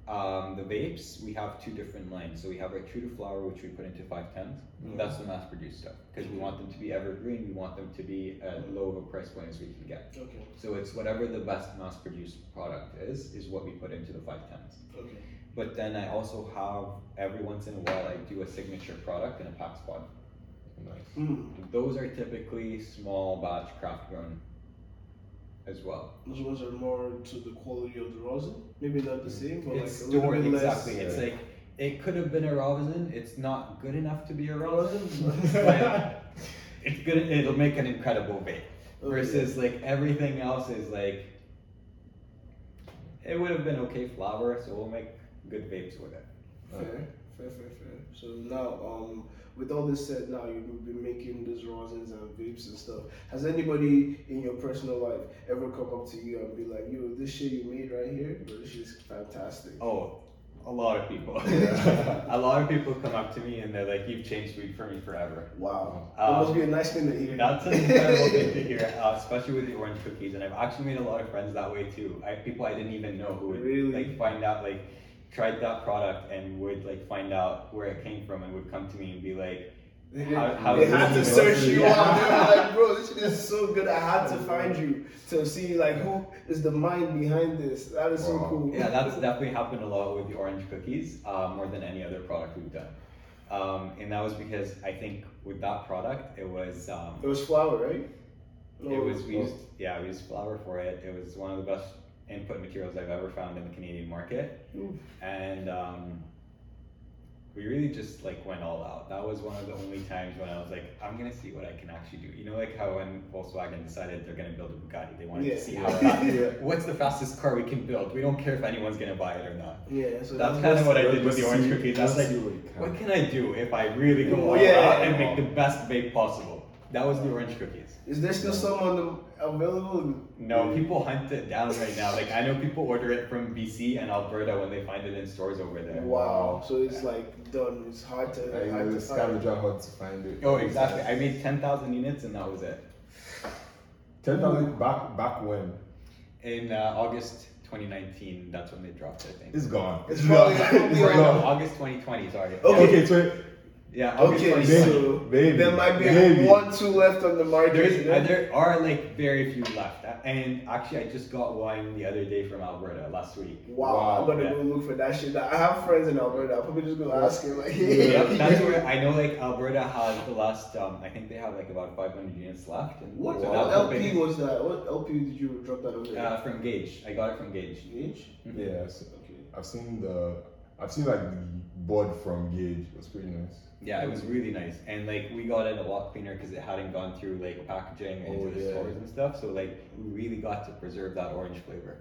[SPEAKER 3] Um, the vapes, we have two different lines. So we have our true to flower, which we put into five tens.
[SPEAKER 2] Mhm.
[SPEAKER 3] That's the mass produced stuff because we want them to be evergreen. We want them to be as low of a price point as we can get.
[SPEAKER 1] Okay.
[SPEAKER 3] So it's whatever the best mass produced product is, is what we put into the five tens.
[SPEAKER 1] Okay.
[SPEAKER 3] But then I also have every once in a while I do a signature product in a Pax pod.
[SPEAKER 2] Nice.
[SPEAKER 1] Hmm.
[SPEAKER 3] Those are typically small batch craft grown as well.
[SPEAKER 1] Those ones are more to the quality of the rosin. Maybe not the same, but
[SPEAKER 3] it's
[SPEAKER 1] like a little
[SPEAKER 3] stored
[SPEAKER 1] bit less.
[SPEAKER 3] exactly. It's like it could have been a rosin. It's not good enough to be a rosin,
[SPEAKER 1] Rosin? <laughs>
[SPEAKER 3] but it's good. It'll make an incredible vape.
[SPEAKER 1] Okay.
[SPEAKER 3] Versus like everything else is like it would have been okay flower, so we'll make good vapes with it.
[SPEAKER 1] Fair, fair, fair, fair. So now, um, with all this said, now you've been making these rosins and vapes and stuff. Has anybody in your personal life ever come up to you and be like, "Yo, this shit you made right here, bro, this shit's fantastic."
[SPEAKER 3] Oh, A lot of people. <laughs> <laughs> A lot of people come up to me and they're like, "You've changed weed for me forever."
[SPEAKER 1] Wow.
[SPEAKER 3] Um,
[SPEAKER 1] that must be a nice thing to hear.
[SPEAKER 3] That's an incredible thing to hear, <laughs> uh, especially with the orange cookies. And I've actually made a lot of friends that way too. I people I didn't even know who would
[SPEAKER 1] Really?
[SPEAKER 3] like find out like tried that product and would like find out where it came from and would come to me and be like,
[SPEAKER 1] They,
[SPEAKER 3] How- how
[SPEAKER 1] they had to search you
[SPEAKER 3] Yeah. <laughs>
[SPEAKER 1] out. They were like, bro, this shit is so good. I had to find you to see like who is the mind behind this. That is so cool.
[SPEAKER 3] yeah, that's definitely happened a lot with the orange cookies, uh, more than any other product we've done. Um, and that was because I think with that product, it was um,
[SPEAKER 1] It was flower, right?
[SPEAKER 3] It was we used yeah we used flower for it. It was one of the best input materials I've ever found in the Canadian market,
[SPEAKER 1] Ooh.
[SPEAKER 3] and um, we really just like went all out. That was one of the only times when I was like, I'm gonna see what I can actually do. You know, like how when Volkswagen decided they're gonna build a Bugatti, they wanted
[SPEAKER 1] Yeah.
[SPEAKER 3] to see how
[SPEAKER 2] Yeah.
[SPEAKER 3] fast, <laughs>
[SPEAKER 2] Yeah.
[SPEAKER 3] what's the fastest car we can build. We don't care if anyone's gonna buy it or not.
[SPEAKER 1] Yeah, so
[SPEAKER 3] That's
[SPEAKER 1] that
[SPEAKER 3] kind of what I did with the orange cookies. I was like,
[SPEAKER 2] what can.
[SPEAKER 3] what can I do if I really go all
[SPEAKER 1] Yeah.
[SPEAKER 3] out and make the best vape possible? That was the orange cookies.
[SPEAKER 1] Is there still some on the available?
[SPEAKER 3] No, people hunt it down right now. Like I know people order it from BC and Alberta when they find it in stores over there.
[SPEAKER 1] Wow. So it's like done. It's hard to
[SPEAKER 2] Like,
[SPEAKER 1] hard to find.
[SPEAKER 2] scavenger hunt to find it.
[SPEAKER 3] Oh, exactly. I made ten thousand units and that was it.
[SPEAKER 2] Ten thousand back back when
[SPEAKER 3] In uh, August 2019, that's when they dropped it. I think.
[SPEAKER 2] it's gone.
[SPEAKER 1] It's probably-
[SPEAKER 2] gone.
[SPEAKER 1] probably
[SPEAKER 2] It's
[SPEAKER 3] Sorry,
[SPEAKER 2] gone.
[SPEAKER 3] August 2020. Sorry.
[SPEAKER 1] Okay.
[SPEAKER 2] Okay, so
[SPEAKER 3] Yeah, August
[SPEAKER 1] Okay,
[SPEAKER 3] 2020.
[SPEAKER 1] so
[SPEAKER 2] Baby,
[SPEAKER 1] there might be
[SPEAKER 2] baby.
[SPEAKER 1] one, two left on the market.
[SPEAKER 3] There's, uh, there are like very few left, and actually, I just got wine the other day from Alberta last week.
[SPEAKER 1] Wow,
[SPEAKER 2] Wow,
[SPEAKER 1] I'm gonna
[SPEAKER 3] yeah.
[SPEAKER 1] go look for that shit. I have friends in Alberta. I'll probably just go ask him like,
[SPEAKER 3] Yeah, that's <laughs> where I know. Like Alberta has the last. Um, I think they have like about 500 units left. And
[SPEAKER 1] What,
[SPEAKER 3] so
[SPEAKER 1] what LP
[SPEAKER 3] biggest-
[SPEAKER 1] was that? What LP did you drop that on there?
[SPEAKER 3] Uh, from Gage. I got it from Gage.
[SPEAKER 1] Gage?
[SPEAKER 2] Yeah, so
[SPEAKER 1] Okay.
[SPEAKER 2] I've seen the I've seen like the board from Gage. It was pretty nice.
[SPEAKER 3] Yeah, it was really nice, and like we got it a lot cleaner because it hadn't gone through like packaging
[SPEAKER 2] Oh,
[SPEAKER 3] into the
[SPEAKER 2] yeah.
[SPEAKER 3] stores and stuff. So like we really got to preserve that orange flavor.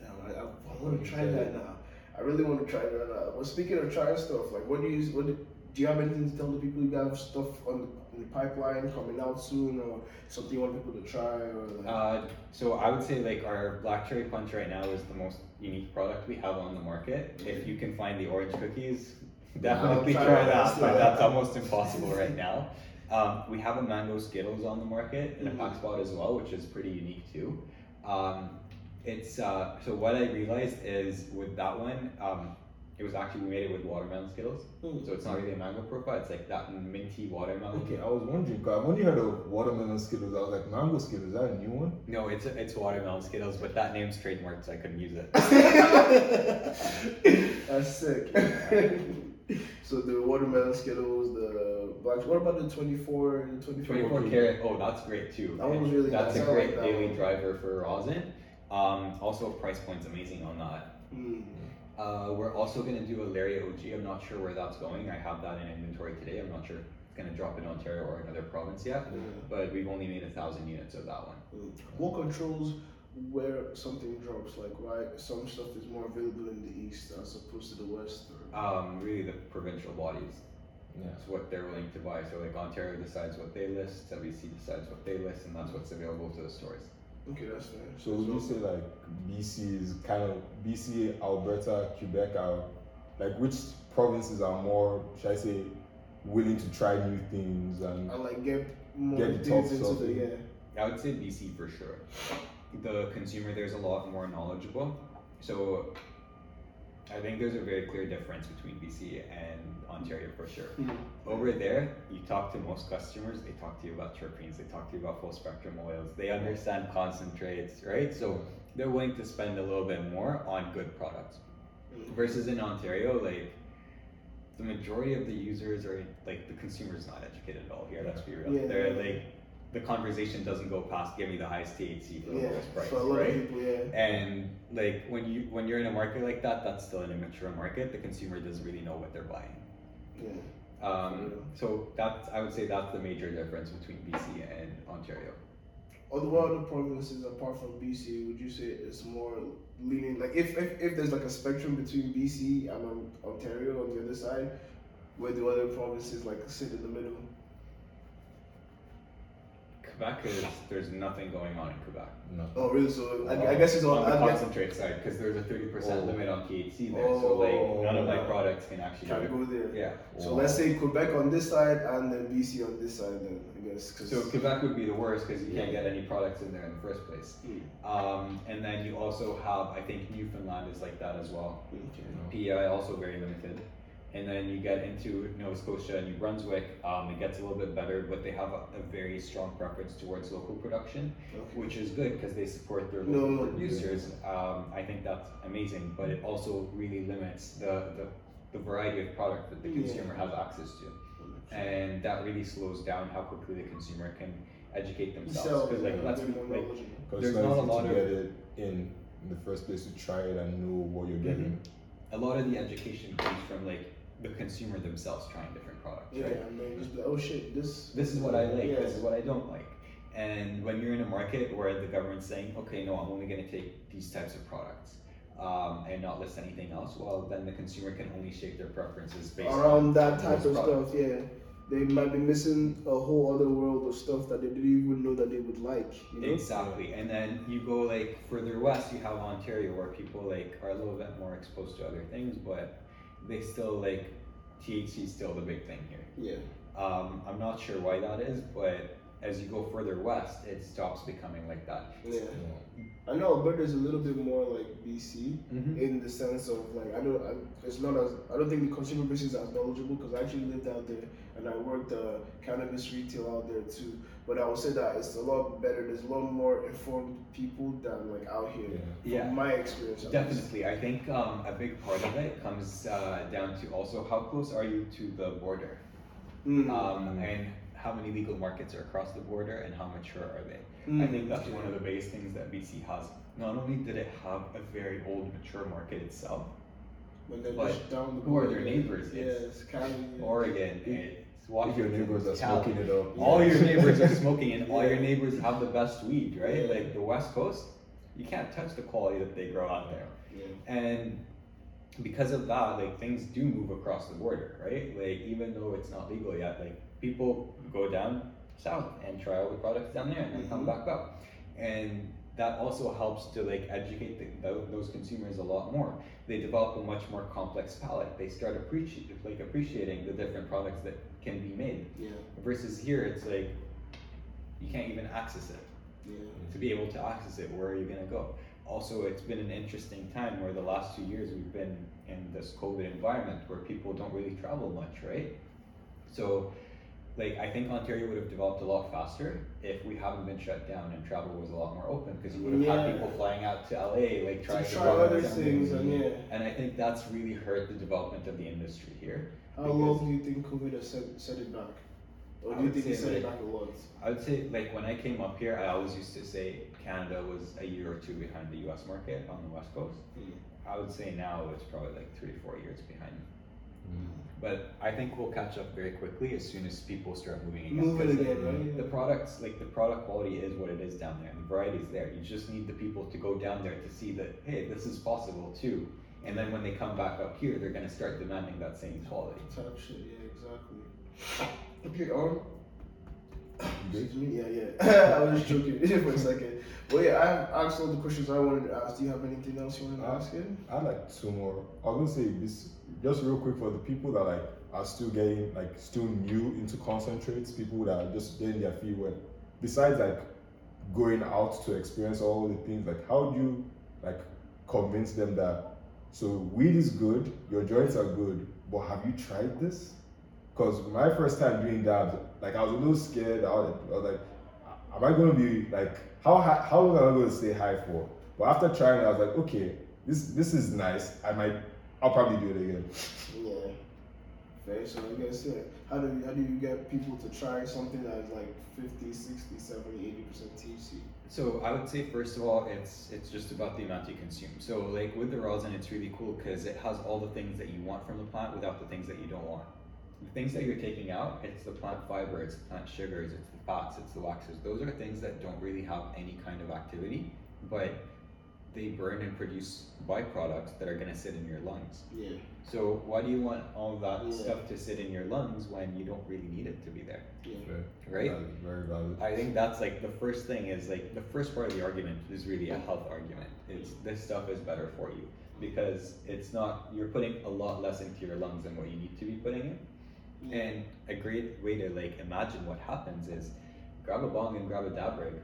[SPEAKER 1] Damn, I, I, I want to try that now. I really want to try that now. Well, speaking of trying stuff, like, what do you, what do, do you have anything to tell the people you have stuff on the, in the pipeline coming out soon, or something you want people to try, or like?
[SPEAKER 3] Uh, so I would say like our black cherry punch right now is the most unique product we have on the market. If you can find the orange cookies, definitely try,
[SPEAKER 1] try
[SPEAKER 3] that, but that's almost impossible right now. Um, we have a mango Skittles on the market in a
[SPEAKER 1] Mhm.
[SPEAKER 3] Pax pod as well, which is pretty unique too. Um, it's uh, so what I realized is with that one, um, it was actually we made it with watermelon Skittles,
[SPEAKER 1] Mm.
[SPEAKER 3] so it's not really a mango profile. It's like that minty watermelon.
[SPEAKER 2] Okay, I was wondering because I've only heard of watermelon Skittles. I was like, mango Skittles, is that a new one?
[SPEAKER 3] No, it's it's watermelon Skittles, but that name's trademarked, so I couldn't use it. <laughs> <laughs>
[SPEAKER 1] That's sick. <laughs> <laughs> so the watermelon Skittles, the black. What about the twenty-four? The twenty-four.
[SPEAKER 3] 24 karat. Oh, that's great too.
[SPEAKER 1] That one was really
[SPEAKER 3] That's
[SPEAKER 1] nice.
[SPEAKER 3] a great
[SPEAKER 1] like
[SPEAKER 3] daily
[SPEAKER 1] one.
[SPEAKER 3] driver for rosin. Um, also, price point's amazing on that.
[SPEAKER 1] Mm.
[SPEAKER 3] Uh, we're also gonna do a Larry OG. I'm not sure where that's going. I have that in inventory today. I'm not sure it's gonna drop in Ontario or another province yet.
[SPEAKER 1] Yeah.
[SPEAKER 3] But we've only made a thousand units of that one.
[SPEAKER 1] Mm. What controls where something drops? Like, why some stuff is more available in the east as opposed to the west? Or...
[SPEAKER 3] Um, really, the provincial bodies.
[SPEAKER 2] Yeah.
[SPEAKER 3] That's what they're willing to buy. So like Ontario decides what they list, WC decides what they list, and that's what's available to the stores.
[SPEAKER 1] Okay, that's fair.
[SPEAKER 2] So would you say like BC is kind of BC, Alberta, Quebec are like which provinces are more, should I say, willing to try new things and
[SPEAKER 1] I like get more
[SPEAKER 2] Get the
[SPEAKER 1] digs into the yeah.
[SPEAKER 3] I would say BC for sure. The consumer there's a lot more knowledgeable. So I think there's a very clear difference between BC and Ontario for sure.
[SPEAKER 1] Mhm.
[SPEAKER 3] Over there, you talk to most customers, they talk to you about terpenes, they talk to you about full spectrum oils, they understand concentrates, right? So they're willing to spend a little bit more on good products.
[SPEAKER 1] Mhm.
[SPEAKER 3] Versus in Ontario, like the majority of the users are like the consumer's not educated at all here, let's be real.
[SPEAKER 1] Yeah.
[SPEAKER 3] They're like the conversation doesn't go past give me the highest THC for the
[SPEAKER 1] Yeah,
[SPEAKER 3] lowest price,
[SPEAKER 1] for a lot
[SPEAKER 3] right?
[SPEAKER 1] people, yeah.
[SPEAKER 3] And like when you when you're in a market like that, that's still an immature market. The consumer doesn't really know what they're buying.
[SPEAKER 1] Yeah.
[SPEAKER 3] Um, so that's I would say that's the major difference between BC and Ontario.
[SPEAKER 1] Other what other provinces apart from BC would you say it's more leaning like if, if if there's like a spectrum between BC and Ontario on the other side, where do other provinces like sit in the middle?
[SPEAKER 3] Quebec is there's nothing going on in Quebec.
[SPEAKER 2] No.
[SPEAKER 1] Oh, really? So I, I guess it's all.
[SPEAKER 3] on the
[SPEAKER 1] I guess,
[SPEAKER 3] concentrate side because there's a 30%
[SPEAKER 2] Oh.
[SPEAKER 3] limit on THC there. so like none of my
[SPEAKER 1] Oh.
[SPEAKER 3] products can actually
[SPEAKER 1] can't
[SPEAKER 3] go
[SPEAKER 1] go there.
[SPEAKER 3] Yeah.
[SPEAKER 1] So let's say Quebec on this side and then BC on this side. Then I guess. 'cause-
[SPEAKER 3] So Quebec would be the worst because you can't get any products in there in the first place.
[SPEAKER 1] Mm,
[SPEAKER 3] Um, and then you also have, I think Newfoundland is like that as well.
[SPEAKER 1] okay.
[SPEAKER 3] PEI also very limited. And then you get into Nova Scotia and New Brunswick, um, it gets a little bit better, but they have a, a very strong preference towards local production,
[SPEAKER 1] Okay.
[SPEAKER 3] which is good because they support their local
[SPEAKER 1] no,
[SPEAKER 3] producers. Um, I think that's amazing, but it also really limits the, the, the variety of product that the
[SPEAKER 1] Yeah.
[SPEAKER 3] consumer has access to. And that really slows down how quickly the consumer can educate themselves.
[SPEAKER 1] Sell,
[SPEAKER 3] Because like
[SPEAKER 1] yeah,
[SPEAKER 3] let's be like There's
[SPEAKER 2] it's
[SPEAKER 3] not a lot of-
[SPEAKER 2] it in, in the first place to try it and know what you're getting.
[SPEAKER 3] a lot of the education comes from like the consumer themselves trying different products.
[SPEAKER 1] Yeah,
[SPEAKER 3] right?
[SPEAKER 1] and then just like, oh shit, this.
[SPEAKER 3] This is what I like,
[SPEAKER 1] Yeah.
[SPEAKER 3] this is what I don't like. And when you're in a market where the government's saying, okay, no, I'm only gonna take these types of products, um, and not list anything else, well, then the consumer can only shape their preferences based on
[SPEAKER 1] around that type of
[SPEAKER 3] products.
[SPEAKER 1] stuff. Yeah, they might be missing a whole other world of stuff that they didn't even know that they would like. You know?
[SPEAKER 3] Exactly, and then you go like further west, you have Ontario, where people like are a little bit more exposed to other things, but they still like THC is still the big thing here.
[SPEAKER 1] Yeah.
[SPEAKER 3] Um, I'm not sure why that is, but as you go further west, it stops becoming like that.
[SPEAKER 1] Yeah. I know Alberta's a little bit more like BC
[SPEAKER 3] Mm-hmm.
[SPEAKER 1] in the sense of like I don't I, it's not as I don't think the consumer base is as knowledgeable because I actually lived out there and I worked uh, cannabis retail out there too. But I would say that it's a lot better. There's a lot more informed people than like out here.
[SPEAKER 2] Yeah.
[SPEAKER 1] From
[SPEAKER 3] Yeah.
[SPEAKER 1] my experience.
[SPEAKER 3] Definitely, I think um, a big part of it comes uh, down to also how close are you to the border,
[SPEAKER 1] Mm.
[SPEAKER 3] um, and how many legal markets are across the border, and how mature are they. I
[SPEAKER 1] Mm.
[SPEAKER 3] think that's one of the biggest things that BC has. Not only did it have a very old, mature market itself,
[SPEAKER 1] When they're
[SPEAKER 3] but
[SPEAKER 1] just down the
[SPEAKER 3] who are their neighbors?
[SPEAKER 1] Yeah,
[SPEAKER 3] It's
[SPEAKER 1] it's Cali. yeah.
[SPEAKER 3] Oregon,
[SPEAKER 1] Yeah.
[SPEAKER 3] it's
[SPEAKER 2] If
[SPEAKER 3] Washington,
[SPEAKER 2] your neighbors are
[SPEAKER 3] it's
[SPEAKER 2] smoking it up.
[SPEAKER 3] All
[SPEAKER 1] Yeah.
[SPEAKER 3] your neighbors are <laughs> smoking, and all your neighbors have the best weed, right? Like the West Coast, you can't touch the quality that they grow out there. And because of that, like things do move across the border, right? Like even though it's not legal yet, like people go down south and try all the products down there and then come
[SPEAKER 1] Mhm.
[SPEAKER 3] back up. And that also helps to like educate the, tho- those consumers a lot more. They develop a much more complex palate. They start appreciate like appreciating the different products that can be made.
[SPEAKER 1] Yeah.
[SPEAKER 3] Versus here, it's like you can't even access it
[SPEAKER 1] Yeah.
[SPEAKER 3] to be able to access it, where are you gonna go? Also, it's been an interesting time where the last two years we've been in this COVID environment where people don't really travel much, right? So, like, I think Ontario would have developed a lot faster if we haven't been shut down and travel was a lot more open because you would have
[SPEAKER 1] Yeah.
[SPEAKER 3] had people flying out to LA, like, trying
[SPEAKER 1] To
[SPEAKER 3] to
[SPEAKER 1] try other things and yeah.
[SPEAKER 3] And I think that's really hurt the development of the industry here.
[SPEAKER 1] How long do you think COVID has set, set it back? Or
[SPEAKER 3] I
[SPEAKER 1] do you
[SPEAKER 3] would
[SPEAKER 1] think it
[SPEAKER 3] say,
[SPEAKER 1] set it
[SPEAKER 3] like-
[SPEAKER 1] back a lot?
[SPEAKER 3] I would say, like, when I came up here, I always used to say Canada was a year or two behind the US market on the West Coast. Hmm. I would say now it's probably like three to four years behind. But I think we'll catch up very quickly as soon as people start moving again.
[SPEAKER 1] Moving
[SPEAKER 3] 'cause
[SPEAKER 1] again,
[SPEAKER 3] the-
[SPEAKER 1] right?
[SPEAKER 3] The products, like the product quality is what it is down there. The variety is there. You just need the people to go down there to see that, hey, this is possible too. And then when they come back up here, they're gonna start demanding that same quality.
[SPEAKER 1] Type shit, yeah, exactly. Okay, um.
[SPEAKER 2] Good?
[SPEAKER 1] Excuse me, yeah, yeah. <laughs> I was just joking <laughs> for a second. Well, yeah, I have asked all the questions I wanted to ask. Do you have anything else you wanted to ask him?
[SPEAKER 2] I had like two more. I was gonna say this just real quick for the people that like are still getting like still new into concentrates, people that are just getting their feet wet. Besides like going out to experience all the things, like how do you like convince them that so weed is good, your joints are good, but have you tried this? Because my first time doing that, like I was a little scared. I was, I was like, am I gonna be like how how long am I gonna stay high for? But after trying I was like, okay, this this is nice. I might, I'll probably do it again.
[SPEAKER 1] Yeah. Fair. So I guess yeah. How do you, how do you get people to try something that is like 50, 60, 70, 80 percent THC?
[SPEAKER 3] So I would say first of all, it's it's just about the amount you consume. So like with the rosin, it's really cool because it has all the things that you want from the plant without the things that you don't want. The things that you're taking out, it's the plant fiber, it's the plant sugars, it's the fats, it's the waxes. Those are things that don't really have any kind of activity, but they burn and produce byproducts that are gonna sit in your lungs.
[SPEAKER 1] Yeah.
[SPEAKER 3] So why do you want all that
[SPEAKER 1] Yeah.
[SPEAKER 3] stuff to sit in your lungs when you don't really need it to be there?
[SPEAKER 1] Yeah.
[SPEAKER 2] Fair.
[SPEAKER 3] Right?
[SPEAKER 2] Valid, very valid.
[SPEAKER 3] I think that's like the first thing is like the first part of the argument is really a health argument. It's this stuff is better for you because it's not you're putting a lot less into your lungs than what you need to be putting in. And a great way to like imagine what happens is grab a bong and grab a dab rig.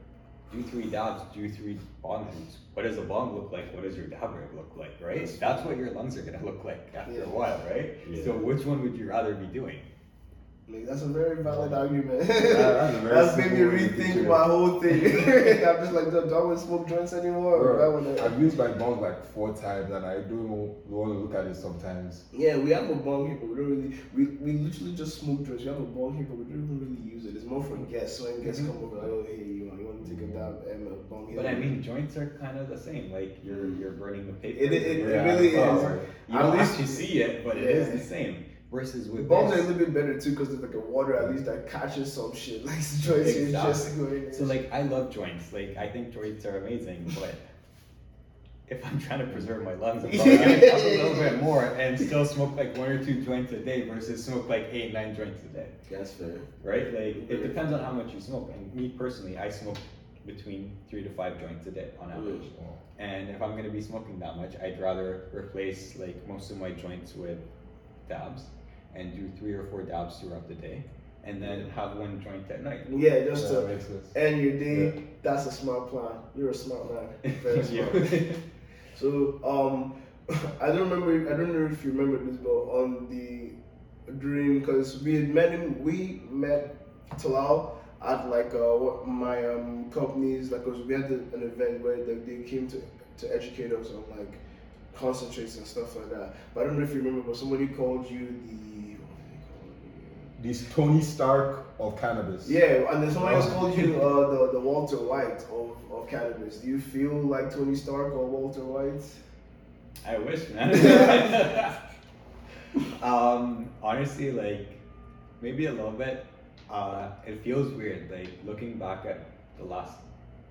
[SPEAKER 3] Do three dabs, do three bong hits. What does a bong look like? What does your dab rig look like, right?
[SPEAKER 1] That's-
[SPEAKER 3] That's what your lungs are gonna look like after
[SPEAKER 1] Yeah.
[SPEAKER 3] a while, right?
[SPEAKER 2] Yeah.
[SPEAKER 3] So which one would you rather be doing?
[SPEAKER 1] Like, that's a very valid argument.
[SPEAKER 2] that's <laughs>
[SPEAKER 1] that's made me
[SPEAKER 2] simple way to
[SPEAKER 1] rethink my whole thing. <laughs> <laughs> I'm just like, don't, want to smoke joints anymore? I
[SPEAKER 2] Bro,
[SPEAKER 1] wanna- uh,
[SPEAKER 2] I've used my bong like four times and I don't want to look at it sometimes.
[SPEAKER 1] Yeah, we have a bong here, but we don't really. We, we literally just smoke joints. We have a bong here, but we don't even really use it. It's more for guests. So when guests mm-hmm. come over, like, oh hey, you you to take a dab and a bong?
[SPEAKER 3] But I mean, joints are kind of the same. Like you're you're burning the paper.
[SPEAKER 1] It- it- it really is.
[SPEAKER 3] You
[SPEAKER 1] At
[SPEAKER 3] don't
[SPEAKER 1] least-
[SPEAKER 3] actually see it, but it is the same. Versus
[SPEAKER 1] the
[SPEAKER 3] with
[SPEAKER 1] bongs are a little bit better too because there's like a water at least that catches some shit. <laughs> Like joints is just going.
[SPEAKER 3] So like I love joints. Like I think joints are amazing, but if I'm trying to preserve my lungs, I'm <laughs> probably gonna have a little bit more and still smoke like one or two joints a day versus smoke like eight nine joints a day.
[SPEAKER 1] that's fair.
[SPEAKER 3] Right? Like it depends on how much you smoke. And me personally, I smoke between three to five joints a day on average. And if I'm gonna be smoking that much, I'd rather replace like most of my joints with dabs and do three or four dabs throughout the day and then have one joint at night.
[SPEAKER 1] Yeah, just
[SPEAKER 2] Yeah,
[SPEAKER 1] to
[SPEAKER 2] makes
[SPEAKER 1] end your day. That's a smart plan. You're a smart man. <laughs> Very smart. <laughs> So um, <laughs> I don't remember. I don't know if you remember this, but on the during because we met him, we met Talaal at like uh, what my um companies like 'cause we had an event where like, they came to to educate us on like concentrates and stuff like that. But I don't know if you remember, but somebody called you the
[SPEAKER 2] This Tony Stark of cannabis.
[SPEAKER 1] Yeah, and then somebody else called you <laughs> uh, the the Walter White of, of cannabis. Do you feel like Tony Stark or Walter White?
[SPEAKER 3] I wish, man. <laughs> <laughs> um, honestly, like maybe a little bit. Uh, it feels weird, like looking back at the last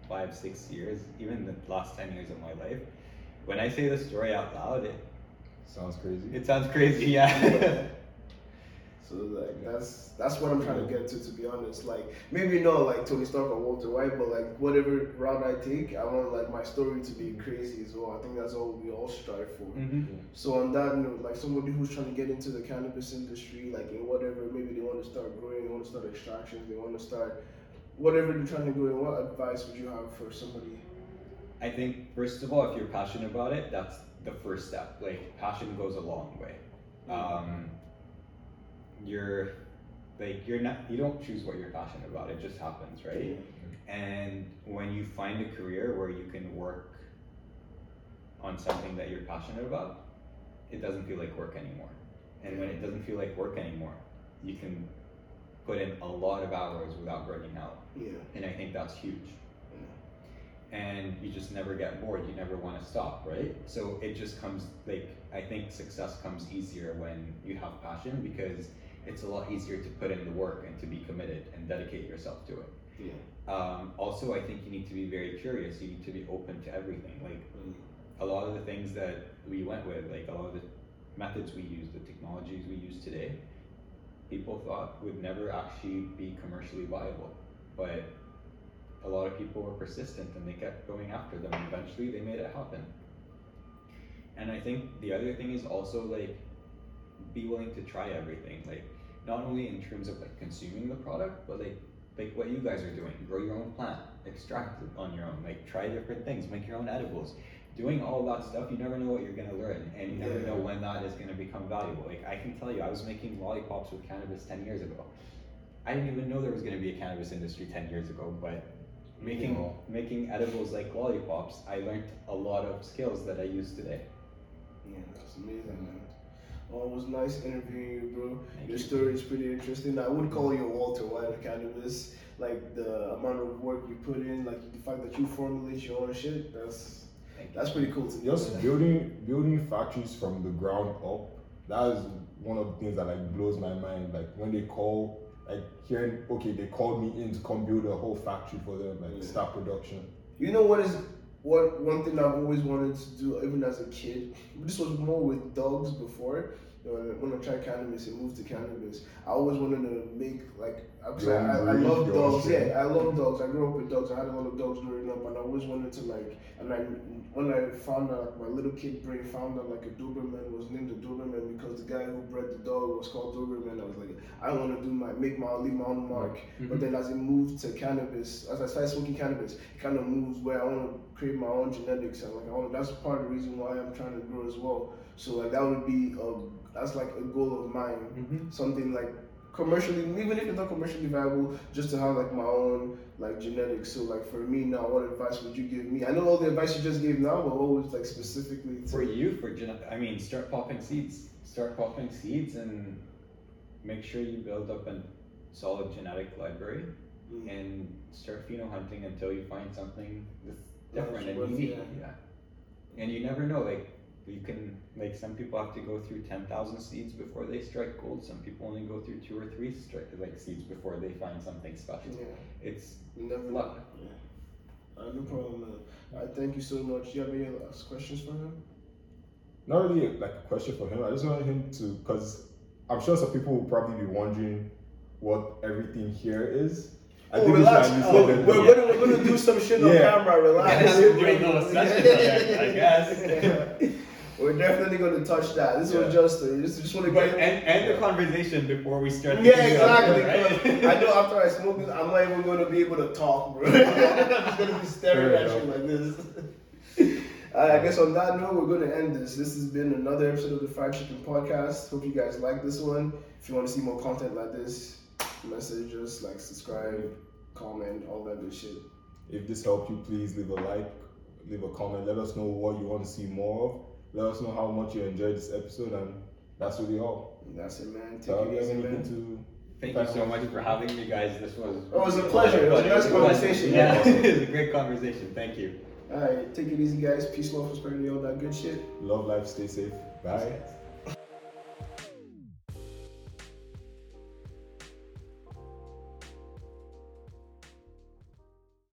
[SPEAKER 3] five, six years, even the last ten years of my life. When I say the story out loud, it,
[SPEAKER 2] Sounds crazy.
[SPEAKER 3] it sounds crazy, yeah.
[SPEAKER 1] So like that's that's what I'm trying to get to. To be honest, like maybe not like Tony Stark or Walter White, but like whatever route I take, I want like my story to be crazy as well. I think that's all we all strive for.
[SPEAKER 3] hmm
[SPEAKER 1] So on that note, like somebody who's trying to get into the cannabis industry, like in whatever, maybe they want to start growing, they want to start extractions, they want to start whatever they're trying to do. in. What advice would you have for somebody?
[SPEAKER 3] I think first of all, if you're passionate about it, that's the first step. Like passion goes a long way. Um, you're like you're not you don't choose what you're passionate about. It just happens, right? And when you find a career where you can work on something that you're passionate about, it doesn't feel like work anymore. And when it doesn't feel like work anymore, you can put in a lot of hours without burning out.
[SPEAKER 1] Yeah.
[SPEAKER 3] And I think that's huge Yeah. and you just never get bored you never want to stop right so it just comes like i think success comes easier when you have passion because it's a lot easier to put in the work and to be committed and dedicate yourself to it.
[SPEAKER 1] Yeah.
[SPEAKER 3] um, also i think you need to be very curious. You need to be open to everything. Like a lot of the things that we went with like a lot of the methods we use the technologies we use today people thought would never actually be commercially viable. But a lot of people were persistent and they kept going after them. And eventually they made it happen. And i think the other thing is also like be willing to try everything. Like not only in terms of like consuming the product but like like what you guys are doing. Grow your own plant extract it on your own like try different things make your own edibles. Doing all that stuff you never know what you're going to learn and you never know when that is going to become valuable. Like i can tell you i was making lollipops with cannabis 10 years ago. I didn't even know there was going to be a cannabis industry 10 years ago but making
[SPEAKER 2] Yeah.
[SPEAKER 3] making edibles like lollipops i learned a lot of skills that i use today.
[SPEAKER 1] Yeah, that's amazing, man. Oh, it was nice interviewing you, bro.
[SPEAKER 3] Thank
[SPEAKER 1] Your
[SPEAKER 3] you.
[SPEAKER 1] story is pretty interesting. I would call you a Walter White of cannabis. Like the amount of work you put in, like the fact that you formulate your own shit. That's
[SPEAKER 3] Thank you.
[SPEAKER 1] that's pretty cool to me.
[SPEAKER 2] Just building building factories from the ground up. That is one of the things that like blows my mind. Like when they call, like hearing, okay, they called me in to come build a whole factory for them, like
[SPEAKER 1] Yeah.
[SPEAKER 2] start production.
[SPEAKER 1] You know what is what one thing I've always wanted to do, even as a kid, this was more with dogs before. You know, when I tried cannabis and moved to cannabis, I always wanted to make like I, I, I love dogs.
[SPEAKER 2] shit.
[SPEAKER 1] Yeah, I love dogs. I grew up with dogs. I had a lot of dogs growing up, and I always wanted to like. And I when I found out, like, my little kid brain found out like a Doberman was named a Doberman because the guy who bred the dog was called Doberman. I was like, I want to do my make my leave my own mark. Mm-hmm. But then as it moved to cannabis, as I started smoking cannabis, it kind of moves where I want to create my own genetics and like I want. That's part of the reason why I'm trying to grow as well. So like that would be a that's like a goal of mine.
[SPEAKER 3] Mhm.
[SPEAKER 1] Something like commercially, even if it's not commercially viable, just to have like my own like genetics. So like for me now, what advice would you give me? I know all the advice you just gave now, but what was like specifically to
[SPEAKER 3] For you, for gen- I mean, start popping seeds. Start popping seeds and make sure you build up a solid genetic library
[SPEAKER 1] Mm.
[SPEAKER 3] and start pheno hunting until you find something that's different
[SPEAKER 1] That's
[SPEAKER 3] and unique.
[SPEAKER 1] yeah.
[SPEAKER 3] Yeah. And you never know, like you can like some people have to go through ten thousand seeds before they strike gold. Some people only go through two or three strike like seeds before they find something special.
[SPEAKER 1] Yeah,
[SPEAKER 3] It's
[SPEAKER 1] never
[SPEAKER 3] Luck.
[SPEAKER 1] Yeah. Uh, no problem, man. I thank you so much. Do you have any last questions for him?
[SPEAKER 2] Not really like a question for him. I just wanted him to, because I'm sure some people will probably be wondering what everything here is. I
[SPEAKER 1] oh,
[SPEAKER 2] we should
[SPEAKER 1] relax.
[SPEAKER 2] at least
[SPEAKER 1] Oh,
[SPEAKER 2] let them
[SPEAKER 1] we're, gonna, we're gonna do some shit on
[SPEAKER 2] Yeah.
[SPEAKER 1] camera. Relax. <laughs>
[SPEAKER 3] Yeah, we're doing a little session project, I guess. <laughs> <laughs>
[SPEAKER 1] we're definitely gonna touch that. This was just, uh, just, just want to get.
[SPEAKER 3] end, end the conversation before we start.
[SPEAKER 1] Yeah, exactly.
[SPEAKER 3] about right?
[SPEAKER 1] I know after I smoke this, I'm not even going to be able to talk, bro. <laughs> I'm just going to be staring at you like this. <laughs> Alright, I guess on that note, we're going to end this. This has been another episode of the Fried Chicken Podcast. Hope you guys like this one. If you want to see more content like this, message us, like, subscribe, comment, all that good shit.
[SPEAKER 2] If this helped you, please leave a like, leave a comment. Let us know what you want to see more of. Let us know how much you enjoyed this episode, and that's really all.
[SPEAKER 1] That's it, man. Take
[SPEAKER 2] So,
[SPEAKER 1] it
[SPEAKER 2] you
[SPEAKER 1] easy, man.
[SPEAKER 2] to?
[SPEAKER 3] Thank you so much for having me, guys. This was.
[SPEAKER 1] Oh, it was a pleasure. It was a nice
[SPEAKER 3] It
[SPEAKER 1] conversation.
[SPEAKER 3] Yeah, <laughs> it was a great conversation. Thank you.
[SPEAKER 1] Alright, take it easy, guys. Peace, love, prosperity, all that good shit.
[SPEAKER 2] Love life, stay safe. Bye.